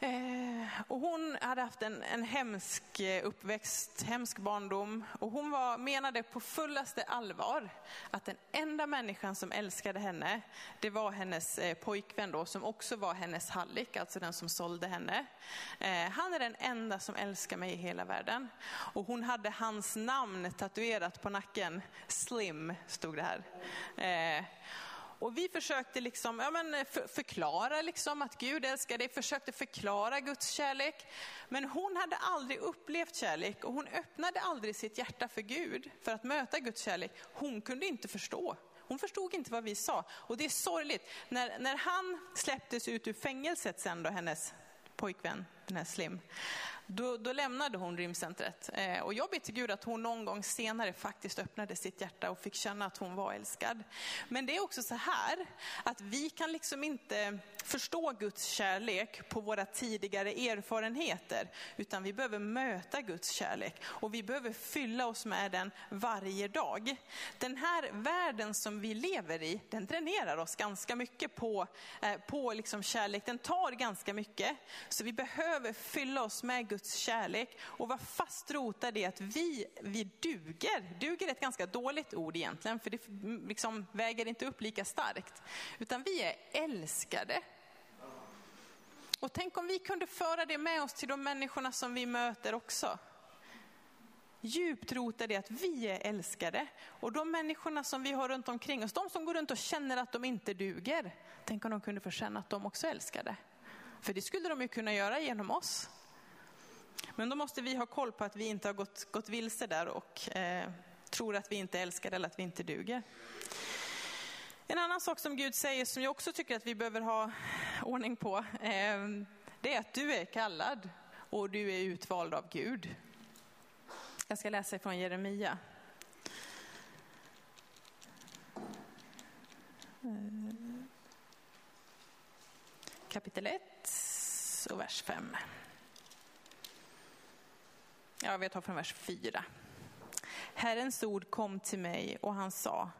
Eh, och hon hade haft en, en hemsk eh, uppväxt, hemsk barndom. Och hon var, menade på fullaste allvar att den enda människan som älskade henne, det var hennes eh, pojkvän då, som också var hennes hallick, alltså den som sålde henne. Eh, han är den enda som älskar mig i hela världen. Och hon hade hans namn tatuerat på nacken. Slim stod det här. Eh, och vi försökte liksom, ja men eh, för, förklara liksom att Gud älskar dig, försökte förklara Guds kärlek. Men hon hade aldrig upplevt kärlek och hon öppnade aldrig sitt hjärta för Gud för att möta Guds kärlek. Hon kunde inte förstå. Hon förstod inte vad vi sa. Och det är sorgligt. När, när han släpptes ut ur fängelset sen då, hennes pojkvän, den här Slim, då, då lämnade hon rymdcentret. Eh, och jag ber till Gud att hon någon gång senare faktiskt öppnade sitt hjärta och fick känna att hon var älskad. Men det är också så här att vi kan liksom inte förstå Guds kärlek på våra tidigare erfarenheter, utan vi behöver möta Guds kärlek och vi behöver fylla oss med den varje dag. Den här världen som vi lever i, den dränerar oss ganska mycket på, eh, på liksom kärlek. Den tar ganska mycket, så vi behöver fylla oss med Guds Guds kärlek och vara fast rotad i att vi, vi duger. Duger är ett ganska dåligt ord egentligen, för det liksom väger inte upp lika starkt. Utan vi är älskade. Och tänk om vi kunde föra det med oss till de människorna som vi möter också. Djupt rotade i att vi är älskade. Och de människorna som vi har runt omkring oss, de som går runt och känner att de inte duger. Tänk om de kunde få känna att de också är älskade. För det skulle de ju kunna göra genom oss. Men då måste vi ha koll på att vi inte har gått, gått vilse där och eh, tror att vi inte älskar eller att vi inte duger. En annan sak som Gud säger som jag också tycker att vi behöver ha ordning på, eh, det är att du är kallad och du är utvald av Gud. Jag ska läsa ifrån Jeremia. Eh, kapitel 1 och vers 5. Ja, vi tar från vers 4. Herrens ord kom till mig och han sa,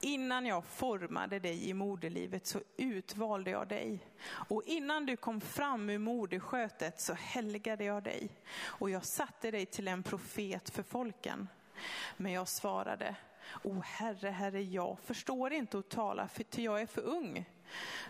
innan jag formade dig i moderlivet så utvalde jag dig. Och innan du kom fram ur moderskötet så helgade jag dig. Och jag satte dig till en profet för folken. Men jag svarade, O Herre, Herre, jag förstår inte att tala, för jag är för ung.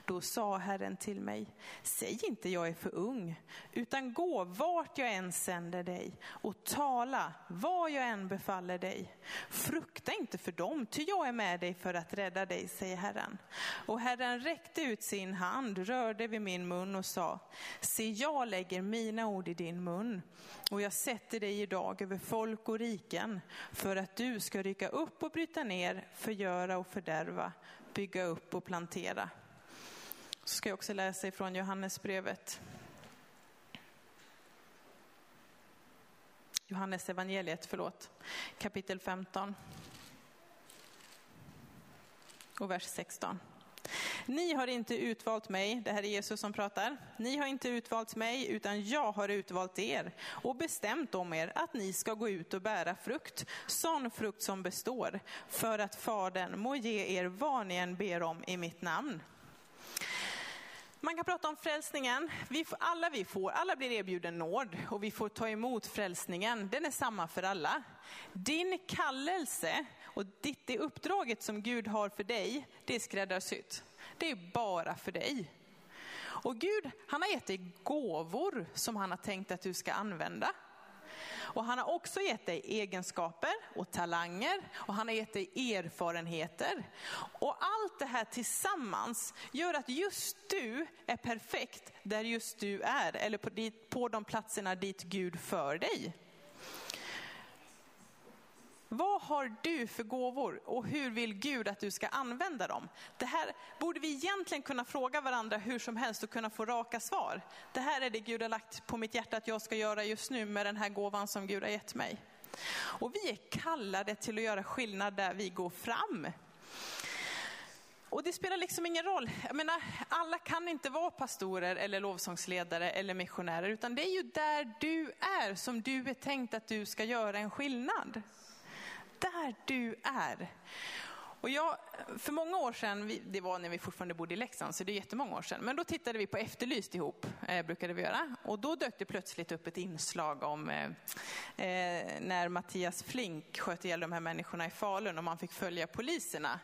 Då sa Herren till mig, säg inte jag är för ung, utan gå vart jag än sänder dig och tala vad jag än befaller dig. Frukta inte för dem, ty jag är med dig för att rädda dig, säger Herren. Och Herren räckte ut sin hand, rörde vid min mun och sa, se jag lägger mina ord i din mun och jag sätter dig idag över folk och riken för att du ska rycka upp och bryta ner, förgöra och fördärva, bygga upp och plantera. Så ska jag också läsa ifrån Johannesbrevet. Johannes evangeliet, förlåt, kapitel 15 och vers 16. Ni har inte utvalt mig, det här är Jesus som pratar. Ni har inte utvalt mig, utan jag har utvalt er och bestämt om er att ni ska gå ut och bära frukt, sån frukt som består, för att Fadern må ge er vad ni än ber om i mitt namn. Man kan prata om frälsningen. Vi, alla vi får, alla blir erbjuden nåd och vi får ta emot frälsningen. Den är samma för alla. Din kallelse och ditt, det uppdraget som Gud har för dig, det är skräddarsytt. Det är bara för dig. Och Gud, han har gett dig gåvor som han har tänkt att du ska använda. Och han har också gett dig egenskaper och talanger och han har gett dig erfarenheter. Och allt det här tillsammans gör att just du är perfekt där just du är, eller på, dit, på de platserna dit Gud för dig. Vad har du för gåvor och hur vill Gud att du ska använda dem? Det här borde vi egentligen kunna fråga varandra hur som helst och kunna få raka svar. Det här är det Gud har lagt på mitt hjärta att jag ska göra just nu med den här gåvan som Gud har gett mig. Och vi är kallade till att göra skillnad där vi går fram. Och det spelar liksom ingen roll. Jag menar, alla kan inte vara pastorer eller lovsångsledare eller missionärer, utan det är ju där du är som du är tänkt att du ska göra en skillnad där du är. Och jag, för många år sedan, det var när vi fortfarande bodde i Leksand, så det är jättemånga år sedan, men då tittade vi på Efterlyst ihop, eh, brukade vi göra. Och då dök det plötsligt upp ett inslag om eh, eh när Mattias Flink sköt ihjäl de här människorna i Falun och man fick följa poliserna.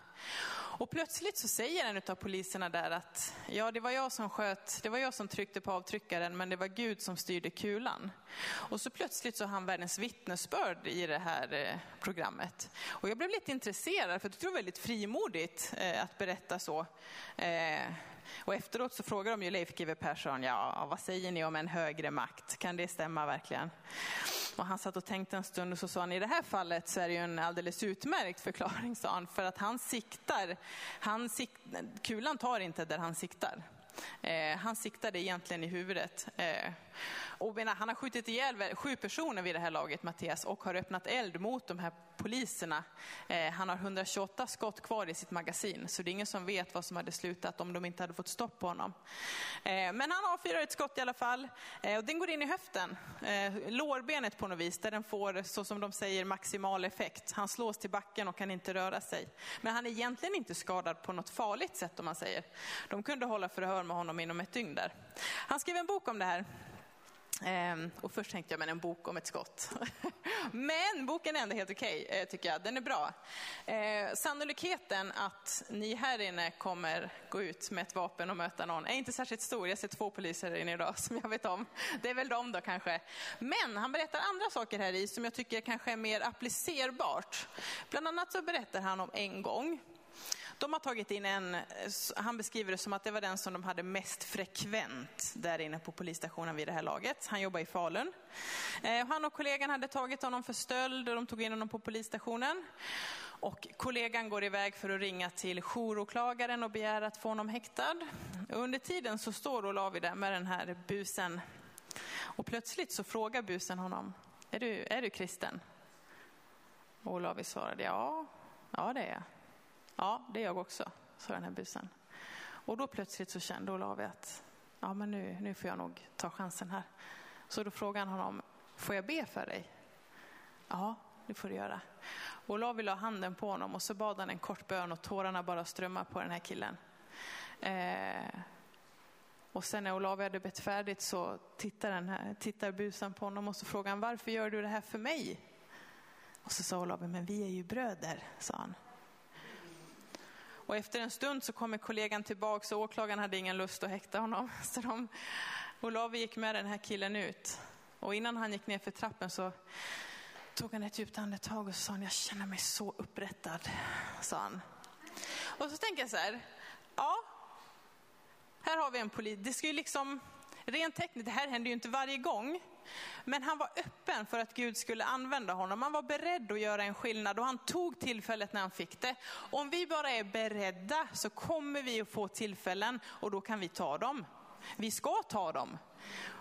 Och plötsligt så säger en av poliserna där att ja, det var jag som sköt, det var jag som tryckte på avtryckaren, men det var Gud som styrde kulan. Och så plötsligt så har han världens vittnesbörd i det här eh, programmet. Och jag blev lite intresserad, för det var väldigt frimodigt eh, att berätta så. Eh, och efteråt så frågar de ju Leif GW Persson, ja vad säger ni om en högre makt? Kan det stämma verkligen? Och han satt och tänkte en stund och så sa han, i det här fallet så är det ju en alldeles utmärkt förklaring, sa han, för att han siktar, han sikt, kulan tar inte där han siktar. Eh, han siktade egentligen i huvudet. Eh, och menar, han har skjutit ihjäl sju personer vid det här laget, Mattias, och har öppnat eld mot de här poliserna. Eh, han har 128 skott kvar i sitt magasin, så det är ingen som vet vad som hade slutat om de inte hade fått stopp på honom. Eh, men han avfyrar ett skott i alla fall, eh, och den går in i höften, eh, lårbenet på något vis, där den får, så som de säger, maximal effekt. Han slås till backen och kan inte röra sig. Men han är egentligen inte skadad på något farligt sätt, om man säger. De kunde hålla förhör med honom inom ett dygn där. Han skrev en bok om det här. Ehm, och först tänkte jag, men en bok om ett skott. (laughs) men boken är ändå helt okej, okay, tycker jag. Den är bra. Eh, sannolikheten att ni här inne kommer gå ut med ett vapen och möta någon är inte särskilt stor. Jag ser två poliser här inne idag som jag vet om. Det är väl de då kanske. Men han berättar andra saker här i som jag tycker kanske är mer applicerbart. Bland annat så berättar han om en gång de har tagit in en, han beskriver det som att det var den som de hade mest frekvent där inne på polisstationen vid det här laget. Han jobbar i Falun. Eh, han och kollegan hade tagit honom för stöld och de tog in honom på polisstationen. Och kollegan går iväg för att ringa till jouråklagaren och begär att få honom häktad. Under tiden så står Olavi där med den här busen. Och plötsligt så frågar busen honom, är du, är du kristen? Och Olavi svarade, ja, ja det är jag. Ja, det är jag också, sa den här busen. Och då plötsligt så kände Olavi att ja, men nu, nu får jag nog ta chansen här. Så då frågade han honom, får jag be för dig? Ja, det får du göra. Olavi la handen på honom och så bad han en kort bön och tårarna bara strömmade på den här killen. Eh, och sen när Olavi hade bett färdigt så tittar, den här, tittar busen på honom och så frågar han, varför gör du det här för mig? Och så sa Olavi, men vi är ju bröder, sa han. Och efter en stund så kommer kollegan tillbaka och åklagaren hade ingen lust att häkta honom. (laughs) Så de, Olavi gick med den här killen ut. Och innan han gick ner för trappen så tog han ett djupt andetag och sa jag känner mig så upprättad, sa han. Och så tänker jag så här, ja, här har vi en polis, det ska ju liksom, rent tekniskt, det här händer ju inte varje gång. Men han var öppen för att Gud skulle använda honom. Han var beredd att göra en skillnad och han tog tillfället när han fick det. Om vi bara är beredda så kommer vi att få tillfällen och då kan vi ta dem. Vi ska ta dem.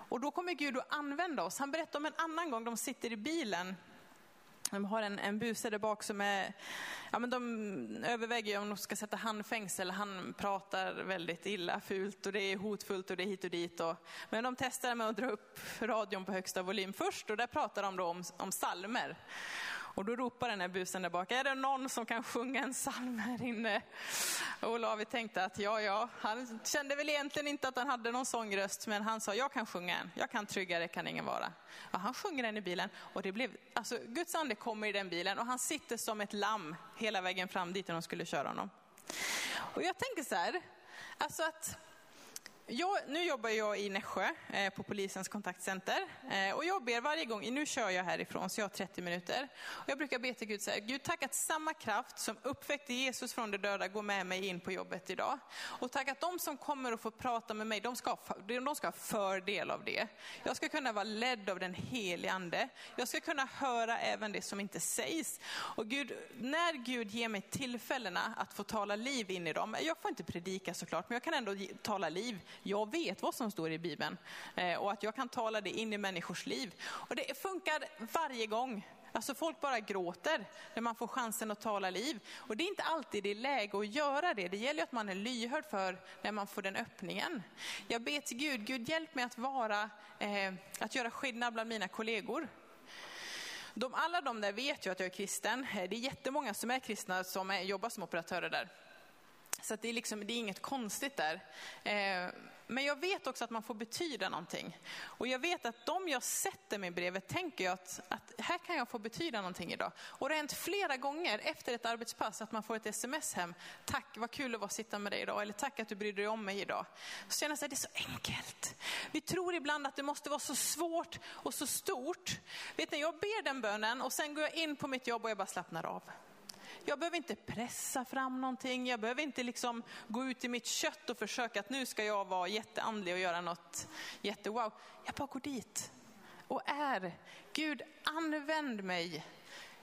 Och då kommer Gud att använda oss. Han berättade om en annan gång, de sitter i bilen de har en, en buse där bak som är, ja men de överväger om de ska sätta handfängsel. Han pratar väldigt illa, fult och det är hotfullt och det är hit och dit. Och, men de testar med att dra upp radion på högsta volym först och där pratar de då om, om salmer. Och då ropar den här busen där bak, är det någon som kan sjunga en psalm här inne? Och Olavi tänkte att ja, ja, han kände väl egentligen inte att han hade någon sångröst, men han sa, jag kan sjunga en, jag kan tryggare kan ingen vara. Och han sjunger den i bilen och det blev, alltså Guds ande kommer i den bilen och han sitter som ett lamm hela vägen fram dit när de skulle köra honom. Och jag tänker så här, alltså att jag, nu jobbar jag i Nässjö eh, på polisens kontaktcenter eh, och jag ber varje gång, nu kör jag härifrån så jag har 30 minuter. Och jag brukar be till Gud så här, Gud tack att samma kraft som uppväckte Jesus från de döda går med mig in på jobbet idag. Och tack att de som kommer och får prata med mig, de ska, ha, de ska ha fördel av det. Jag ska kunna vara ledd av den helige ande. Jag ska kunna höra även det som inte sägs. Och Gud, när Gud ger mig tillfällena att få tala liv in i dem, jag får inte predika såklart, men jag kan ändå tala liv jag vet vad som står i Bibeln eh, och att jag kan tala det in i människors liv. Och det funkar varje gång. Alltså folk bara gråter när man får chansen att tala liv. Och det är inte alltid det är läge att göra det. Det gäller att man är lyhörd för när man får den öppningen. Jag ber till Gud, Gud hjälp mig att vara, eh, att göra skillnad bland mina kollegor. De, alla de där vet ju att jag är kristen. Eh, det är jättemånga som är kristna som är, jobbar som operatörer där. Så det, är liksom, det är inget konstigt där. Eh, men jag vet också att man får betyda någonting. Och jag vet att de jag sätter mig bredvid tänker jag att, att här kan jag få betyda någonting idag. Och det har hänt flera gånger efter ett arbetspass att man får ett sms hem. Tack, vad kul att vara sitta med dig idag. Eller tack att du brydde dig om mig idag. Så känner jag att det är så enkelt. Vi tror ibland att det måste vara så svårt och så stort. Vet ni, jag ber den bönen och sen går jag in på mitt jobb och jag bara slappnar av. Jag behöver inte pressa fram någonting. Jag behöver inte liksom gå ut i mitt kött och försöka att nu ska jag vara jätteandlig och göra något jättewow. Jag bara går dit och är. Gud, använd mig.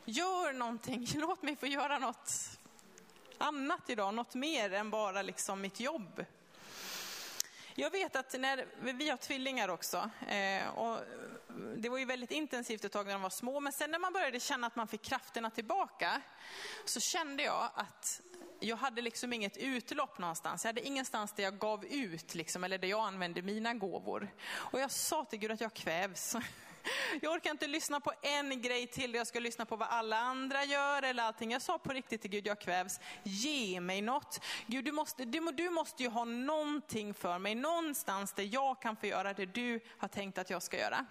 Gör någonting. (laughs) Låt mig få göra något annat idag. Något mer än bara liksom mitt jobb. Jag vet att när vi har tvillingar också, eh, och det var ju väldigt intensivt ett tag när de var små, men sen när man började känna att man fick krafterna tillbaka, så kände jag att jag hade liksom inget utlopp någonstans. Jag hade ingenstans där jag gav ut, liksom, eller där jag använde mina gåvor. Och jag sa till Gud att jag kvävs. (laughs) Jag orkar inte lyssna på en grej till, jag ska lyssna på vad alla andra gör eller allting. Jag sa på riktigt till Gud, jag kvävs. Ge mig något. Gud, du måste, du, du måste ju ha någonting för mig, någonstans där jag kan få göra det du har tänkt att jag ska göra.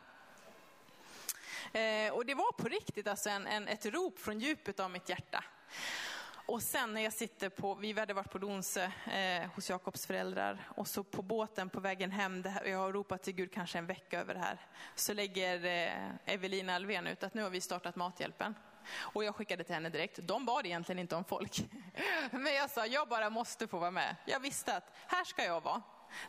Eh, och det var på riktigt alltså en, en, ett rop från djupet av mitt hjärta. Och sen när jag sitter på, vi hade varit på Donsö eh, hos Jakobs föräldrar och så på båten på vägen hem, det här, jag har ropat till Gud kanske en vecka över det här, så lägger eh, Evelina Alvén ut att nu har vi startat Mathjälpen. Och jag skickade till henne direkt. De bad egentligen inte om folk. (laughs) Men jag sa, jag bara måste få vara med. Jag visste att här ska jag vara.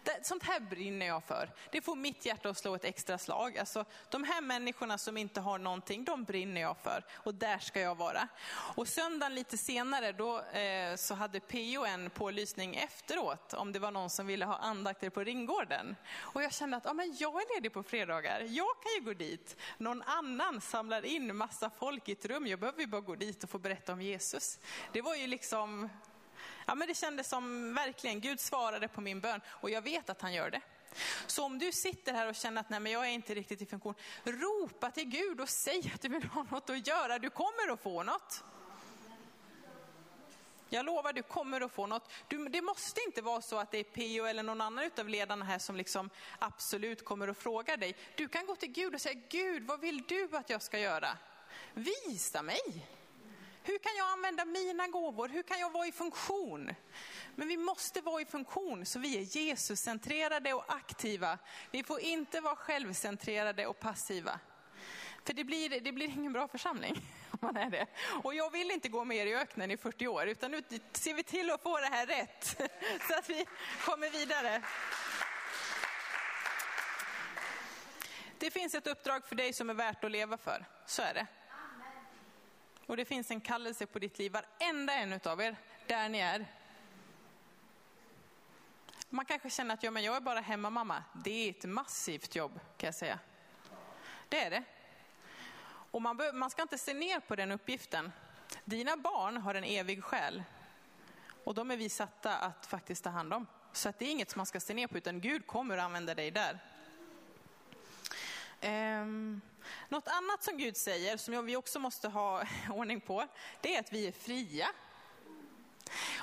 Det, sånt här brinner jag för. Det får mitt hjärta att slå ett extra slag. Alltså, de här människorna som inte har någonting, de brinner jag för. Och där ska jag vara. Och söndagen lite senare, då eh, så hade PO en pålysning efteråt om det var någon som ville ha andakter på Ringgården. Och jag kände att ja, men jag är ledig på fredagar. Jag kan ju gå dit. Någon annan samlar in massa folk i ett rum. Jag behöver ju bara gå dit och få berätta om Jesus. Det var ju liksom Ja, men det kändes som verkligen Gud svarade på min bön och jag vet att han gör det. Så om du sitter här och känner att nej, men jag är inte riktigt i funktion, ropa till Gud och säg att du vill ha något att göra. Du kommer att få något. Jag lovar, du kommer att få något. Du, det måste inte vara så att det är PO eller någon annan av ledarna här som liksom absolut kommer att fråga dig. Du kan gå till Gud och säga, Gud vad vill du att jag ska göra? Visa mig. Hur kan jag använda mina gåvor? Hur kan jag vara i funktion? Men vi måste vara i funktion så vi är Jesuscentrerade och aktiva. Vi får inte vara självcentrerade och passiva. För det blir, det blir ingen bra församling (laughs) om man är det. Och jag vill inte gå med er i öknen i 40 år, utan nu ser vi till att få det här rätt. (laughs) Så att vi kommer vidare. Det finns ett uppdrag för dig som är värt att leva för, så är det. Och det finns en kallelse på ditt liv, varenda en utav er, där ni är. Man kanske känner att ja, men jag är bara hemmamamma. Det är ett massivt jobb kan jag säga. Det är det. Och man, bör, man ska inte se ner på den uppgiften. Dina barn har en evig själ. Och de är vi satta att faktiskt ta hand om. Så att det är inget som man ska se ner på, utan Gud kommer att använda dig där. Um, något annat som Gud säger, som vi också måste ha (laughs) ordning på, det är att vi är fria.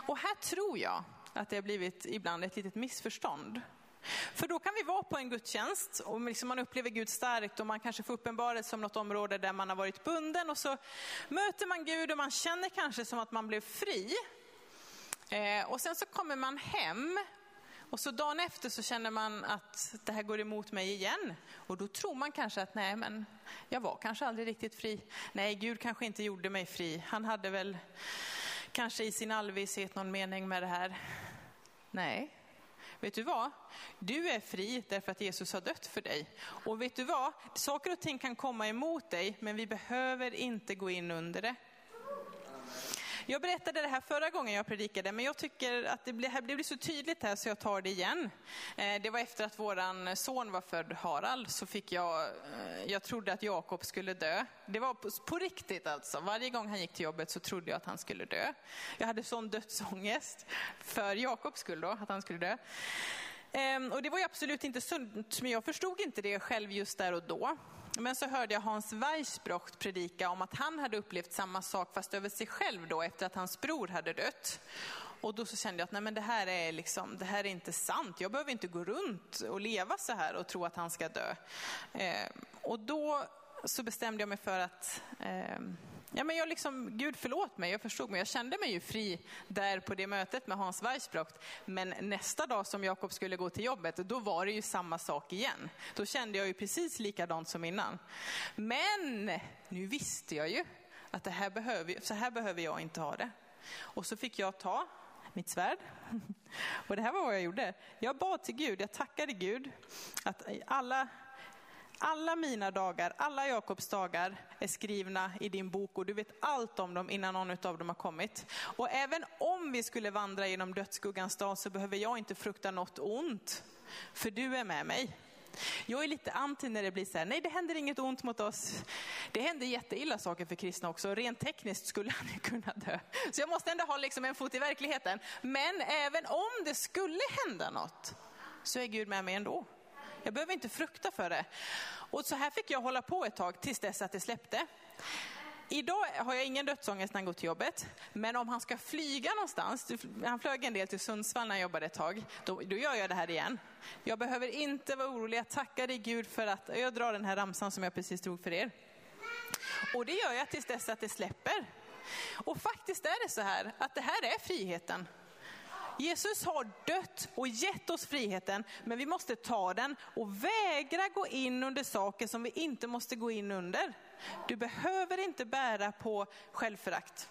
Och här tror jag att det har blivit ibland ett litet missförstånd. För då kan vi vara på en gudstjänst och liksom man upplever Gud starkt och man kanske får uppenbarelse som något område där man har varit bunden och så möter man Gud och man känner kanske som att man blev fri. Eh, och sen så kommer man hem och så dagen efter så känner man att det här går emot mig igen. Och då tror man kanske att nej, men jag var kanske aldrig riktigt fri. Nej, Gud kanske inte gjorde mig fri. Han hade väl kanske i sin allvishet någon mening med det här. Nej, vet du vad? Du är fri därför att Jesus har dött för dig. Och vet du vad? Saker och ting kan komma emot dig, men vi behöver inte gå in under det. Jag berättade det här förra gången jag predikade, men jag tycker att det blir, det blir så tydligt här så jag tar det igen. Eh, det var efter att våran son var född, Harald, så fick jag, eh, jag trodde att Jakob skulle dö. Det var på, på riktigt alltså. Varje gång han gick till jobbet så trodde jag att han skulle dö. Jag hade sån dödsångest för Jakobs skull då, att han skulle dö. Ehm, och det var ju absolut inte sunt, men jag förstod inte det själv just där och då. Men så hörde jag Hans Weissbrocht predika om att han hade upplevt samma sak fast över sig själv då efter att hans bror hade dött. Och då så kände jag att nej men det, här är liksom, det här är inte sant. Jag behöver inte gå runt och leva så här och tro att han ska dö. Eh, och då så bestämde jag mig för att eh, Ja, men jag liksom, Gud förlåt mig, jag förstod mig. Jag kände mig ju fri där på det mötet med Hans Weissbrocht. Men nästa dag som Jakob skulle gå till jobbet, då var det ju samma sak igen. Då kände jag ju precis likadant som innan. Men nu visste jag ju att det här behöver, så här behöver jag inte ha det. Och så fick jag ta mitt svärd. (laughs) Och det här var vad jag gjorde. Jag bad till Gud, jag tackade Gud att alla alla mina dagar, alla Jakobs dagar är skrivna i din bok och du vet allt om dem innan någon av dem har kommit. Och även om vi skulle vandra genom dödsskuggans dal så behöver jag inte frukta något ont, för du är med mig. Jag är lite anti när det blir så här, nej det händer inget ont mot oss. Det händer jätteilla saker för kristna också. Rent tekniskt skulle (laughs) han ju kunna dö. Så jag måste ändå ha liksom en fot i verkligheten. Men även om det skulle hända något så är Gud med mig ändå. Jag behöver inte frukta för det. Och så här fick jag hålla på ett tag tills dess att det släppte. Idag har jag ingen dödsångest när han går till jobbet, men om han ska flyga någonstans, han flög en del till Sundsvall när jag jobbade ett tag, då, då gör jag det här igen. Jag behöver inte vara orolig, jag tackar dig Gud för att, jag drar den här ramsan som jag precis drog för er. Och det gör jag tills dess att det släpper. Och faktiskt är det så här att det här är friheten. Jesus har dött och gett oss friheten, men vi måste ta den och vägra gå in under saker som vi inte måste gå in under. Du behöver inte bära på självförakt.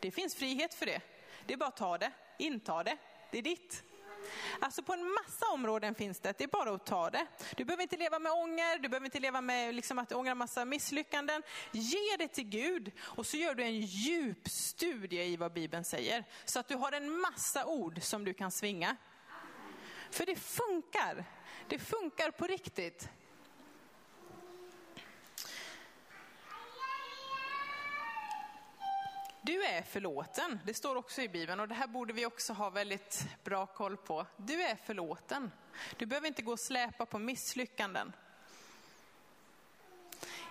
Det finns frihet för det. Det är bara att ta det, inta det. Det är ditt. Alltså på en massa områden finns det, det är bara att ta det. Du behöver inte leva med ånger, du behöver inte leva med liksom att ångra massa misslyckanden. Ge det till Gud och så gör du en djup studie i vad Bibeln säger. Så att du har en massa ord som du kan svinga. För det funkar. Det funkar på riktigt. Du är förlåten. Det står också i Bibeln och det här borde vi också ha väldigt bra koll på. Du är förlåten. Du behöver inte gå och släpa på misslyckanden.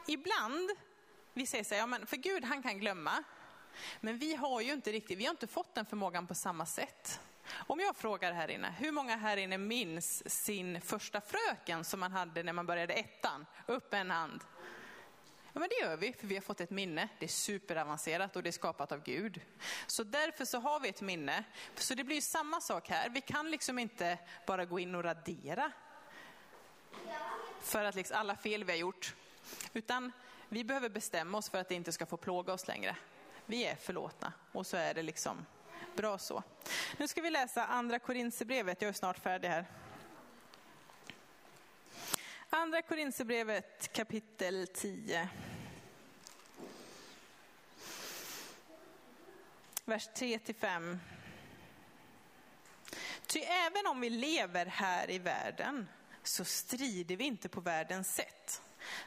Ibland, vi säger så här, ja men för Gud han kan glömma. Men vi har ju inte riktigt, vi har inte fått den förmågan på samma sätt. Om jag frågar här inne, hur många här inne minns sin första fröken som man hade när man började ettan? Upp en hand. Ja, men det gör vi, för vi har fått ett minne. Det är superavancerat och det är skapat av Gud. Så därför så har vi ett minne. Så det blir samma sak här. Vi kan liksom inte bara gå in och radera för att liksom alla fel vi har gjort. Utan vi behöver bestämma oss för att det inte ska få plåga oss längre. Vi är förlåtna och så är det liksom bra så. Nu ska vi läsa andra Korinthierbrevet. Jag är snart färdig här. Andra Korinthierbrevet kapitel 10. Vers 3-5. Ty även om vi lever här i världen så strider vi inte på världens sätt.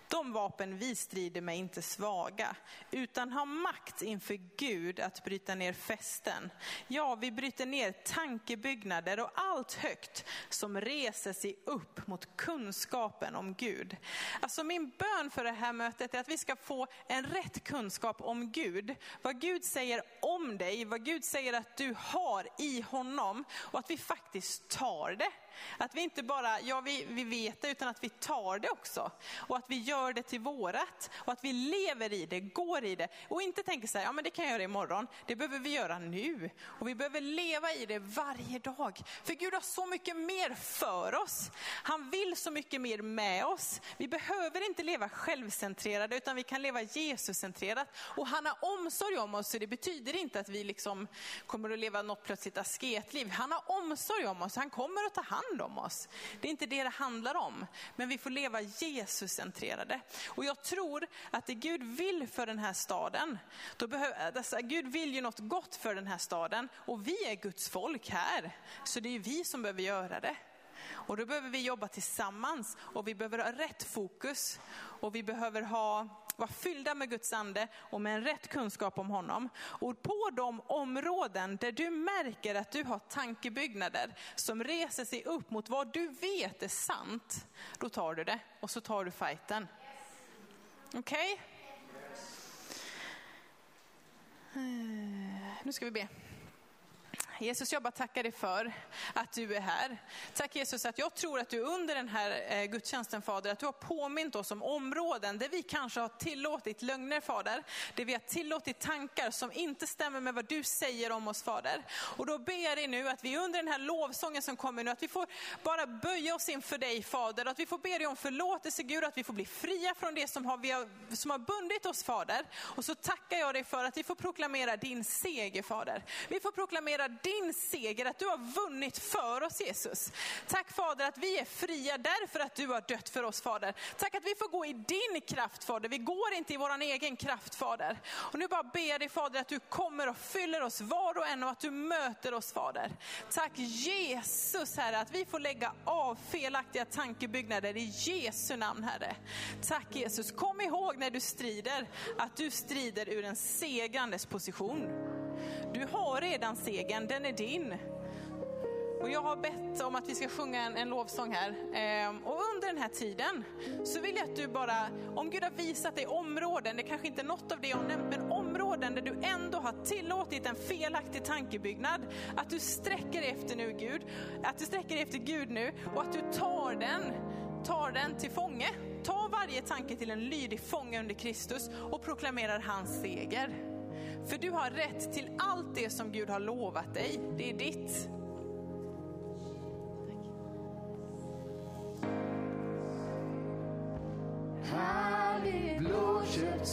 De vapen vi strider med är inte svaga, utan har makt inför Gud att bryta ner fästen. Ja, vi bryter ner tankebyggnader och allt högt som reser sig upp mot kunskapen om Gud. Alltså min bön för det här mötet är att vi ska få en rätt kunskap om Gud. Vad Gud säger om dig, vad Gud säger att du har i honom och att vi faktiskt tar det att vi inte bara, ja vi, vi vet det, utan att vi tar det också. Och att vi gör det till vårat. Och att vi lever i det, går i det. Och inte tänker så här, ja men det kan jag göra imorgon. Det behöver vi göra nu. Och vi behöver leva i det varje dag. För Gud har så mycket mer för oss. Han vill så mycket mer med oss. Vi behöver inte leva självcentrerade, utan vi kan leva Jesuscentrerat. Och han har omsorg om oss, så det betyder inte att vi liksom kommer att leva något plötsligt asketliv. Han har omsorg om oss, han kommer att ta hand om oss. Det är inte det det handlar om. Men vi får leva Jesuscentrerade. Och jag tror att det Gud vill för den här staden, då behöver, äh, dessa, Gud vill ju något gott för den här staden. Och vi är Guds folk här. Så det är vi som behöver göra det. Och då behöver vi jobba tillsammans och vi behöver ha rätt fokus. Och vi behöver ha, vara fyllda med Guds ande och med en rätt kunskap om honom. Och på de områden där du märker att du har tankebyggnader som reser sig upp mot vad du vet är sant, då tar du det och så tar du fighten. Okej? Okay? Nu ska vi be. Jesus, jag bara tackar dig för att du är här. Tack Jesus att jag tror att du under den här eh, gudstjänsten Fader, att du har påmint oss om områden där vi kanske har tillåtit lögner Fader. Där vi har tillåtit tankar som inte stämmer med vad du säger om oss Fader. Och då ber jag dig nu att vi under den här lovsången som kommer nu, att vi får bara böja oss inför dig Fader. Att vi får be dig om förlåtelse Gud, att vi får bli fria från det som har, vi har, som har bundit oss Fader. Och så tackar jag dig för att vi får proklamera din seger Fader. Vi får proklamera din din seger, att du har vunnit för oss Jesus. Tack Fader att vi är fria därför att du har dött för oss Fader. Tack att vi får gå i din kraft Fader, vi går inte i vår egen kraft Fader. Och nu bara ber jag dig Fader att du kommer och fyller oss var och en och att du möter oss Fader. Tack Jesus Herre att vi får lägga av felaktiga tankebyggnader i Jesu namn Herre. Tack Jesus, kom ihåg när du strider att du strider ur en segrandes position. Du har redan segern, den är din. Och jag har bett om att vi ska sjunga en, en lovsång här. Ehm, och under den här tiden så vill jag att du bara, om Gud har visat dig områden, det kanske inte är något av det jag har nämnt, men områden där du ändå har tillåtit en felaktig tankebyggnad. Att du sträcker efter nu Gud, att du sträcker efter Gud nu och att du tar den, tar den till fånge. Ta varje tanke till en lydig fånge under Kristus och proklamerar hans seger. För du har rätt till allt det som Gud har lovat dig. Det är ditt. Härlig blodköpt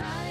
silence.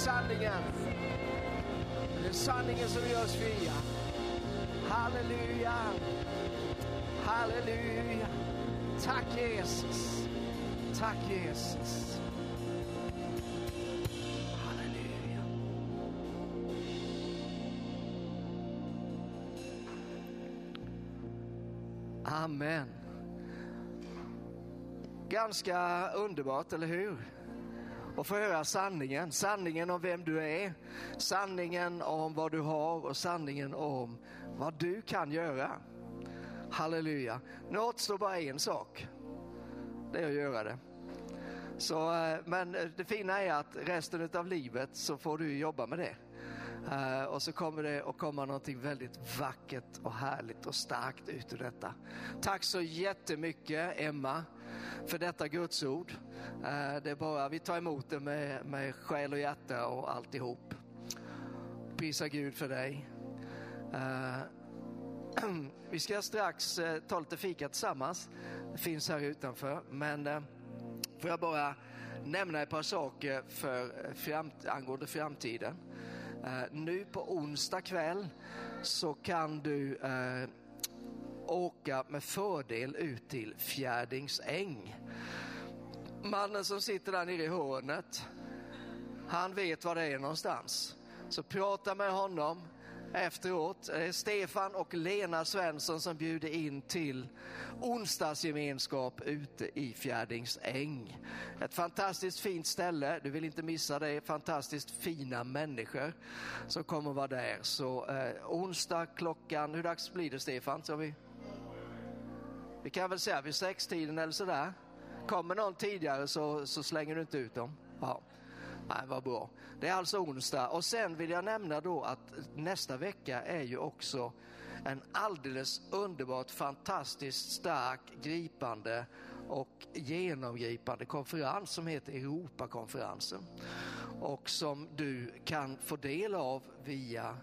Sanningen. Det är sanningen som gör oss fria. Halleluja, halleluja. Tack Jesus, tack Jesus. Halleluja. Amen. Ganska underbart, eller hur? Och få höra sanningen. Sanningen om vem du är, sanningen om vad du har och sanningen om vad du kan göra. Halleluja. Nu återstår bara en sak. Det är att göra det. Så, eh, men det fina är att resten av livet så får du jobba med det. Eh, och så kommer det att komma någonting väldigt vackert och härligt och starkt ut ur detta. Tack så jättemycket Emma för detta Guds ord. Eh, det är bara, vi tar emot det med, med själ och hjärta och alltihop. Prisa Gud för dig. Eh, (clears throat) vi ska strax eh, ta lite fika tillsammans. Det finns här utanför. Men får jag bara nämna ett par saker för framt angående framtiden. Nu på onsdag kväll så kan du eh, åka med fördel ut till Fjärdingsäng. Mannen som sitter där nere i hörnet, han vet var det är någonstans. Så prata med honom efteråt. Det är Stefan och Lena Svensson som bjuder in till onsdagsgemenskap ute i Fjärdingsäng. Ett fantastiskt fint ställe, du vill inte missa det. Fantastiskt fina människor som kommer vara där. Så eh, onsdag klockan, hur dags blir det Stefan? Så vi, vi kan väl säga vid sextiden eller sådär. Kommer någon tidigare så, så slänger du inte ut dem. Ja. Nej, vad bra. Det är alltså onsdag och sen vill jag nämna då att nästa vecka är ju också en alldeles underbart fantastiskt stark, gripande och genomgripande konferens som heter Europakonferensen och som du kan få del av via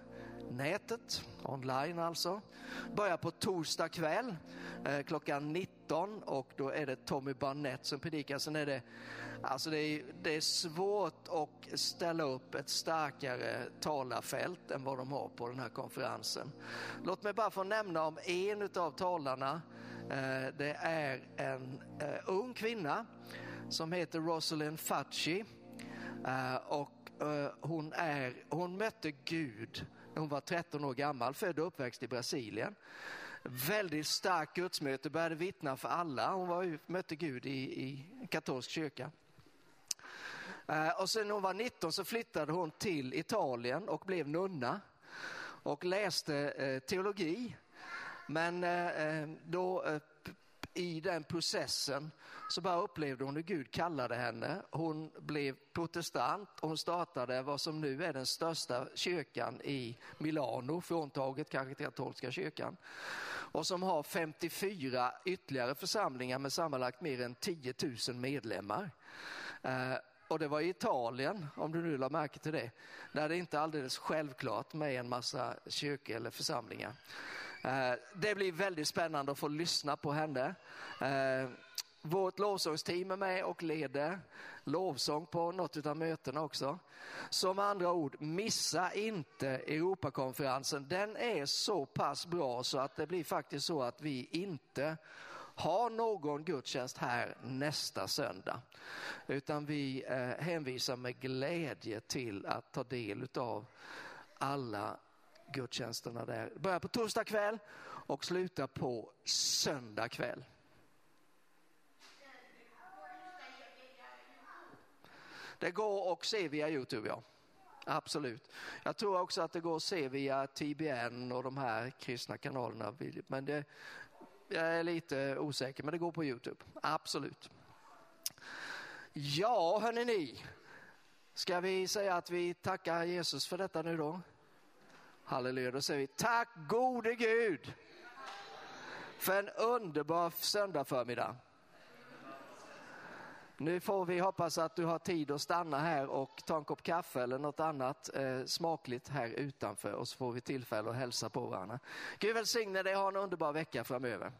nätet, online alltså. Börjar på torsdag kväll eh, klockan 19 och då är det Tommy Barnett som predikar. Sen är det, alltså det är, det är svårt att ställa upp ett starkare talarfält än vad de har på den här konferensen. Låt mig bara få nämna om en av talarna. Eh, det är en eh, ung kvinna som heter Rosalind Facci eh, och eh, hon, är, hon mötte Gud hon var 13 år gammal, född och uppväxt i Brasilien. Väldigt starkt gudsmöte, började vittna för alla. Hon var, mötte Gud i, i katolsk kyrka. Eh, och sen när hon var 19 så flyttade hon till Italien och blev nunna och läste eh, teologi. Men eh, eh då eh, i den processen så bara upplevde hon hur Gud kallade henne. Hon blev protestant och hon startade vad som nu är den största kyrkan i Milano, fråntaget kanske till katolska kyrkan. Och som har 54 ytterligare församlingar med sammanlagt mer än 10 000 medlemmar. Eh, och det var i Italien, om du nu la märke till det, där det inte är alldeles självklart med en massa kyrkor eller församlingar. Eh, det blir väldigt spännande att få lyssna på henne. Eh, vårt lovsångsteam är med och leder lovsång på något av mötena också. Så med andra ord, missa inte Europakonferensen. Den är så pass bra så att det blir faktiskt så att vi inte har någon gudstjänst här nästa söndag. Utan vi eh, hänvisar med glädje till att ta del av alla gudstjänsterna där. Börjar på torsdag kväll och slutar på söndag kväll. Det går att se via Youtube, ja. Absolut. Jag tror också att det går att se via TBN och de här kristna kanalerna. Men det, jag är lite osäker, men det går på Youtube. Absolut. Ja, hörni ni. Ska vi säga att vi tackar Jesus för detta nu då? Halleluja, då säger vi tack gode Gud för en underbar söndag förmiddag. Nu får vi hoppas att du har tid att stanna här och ta en kopp kaffe eller något annat eh, smakligt här utanför och så får vi tillfälle att hälsa på varandra. Gud välsigne dig, ha en underbar vecka framöver.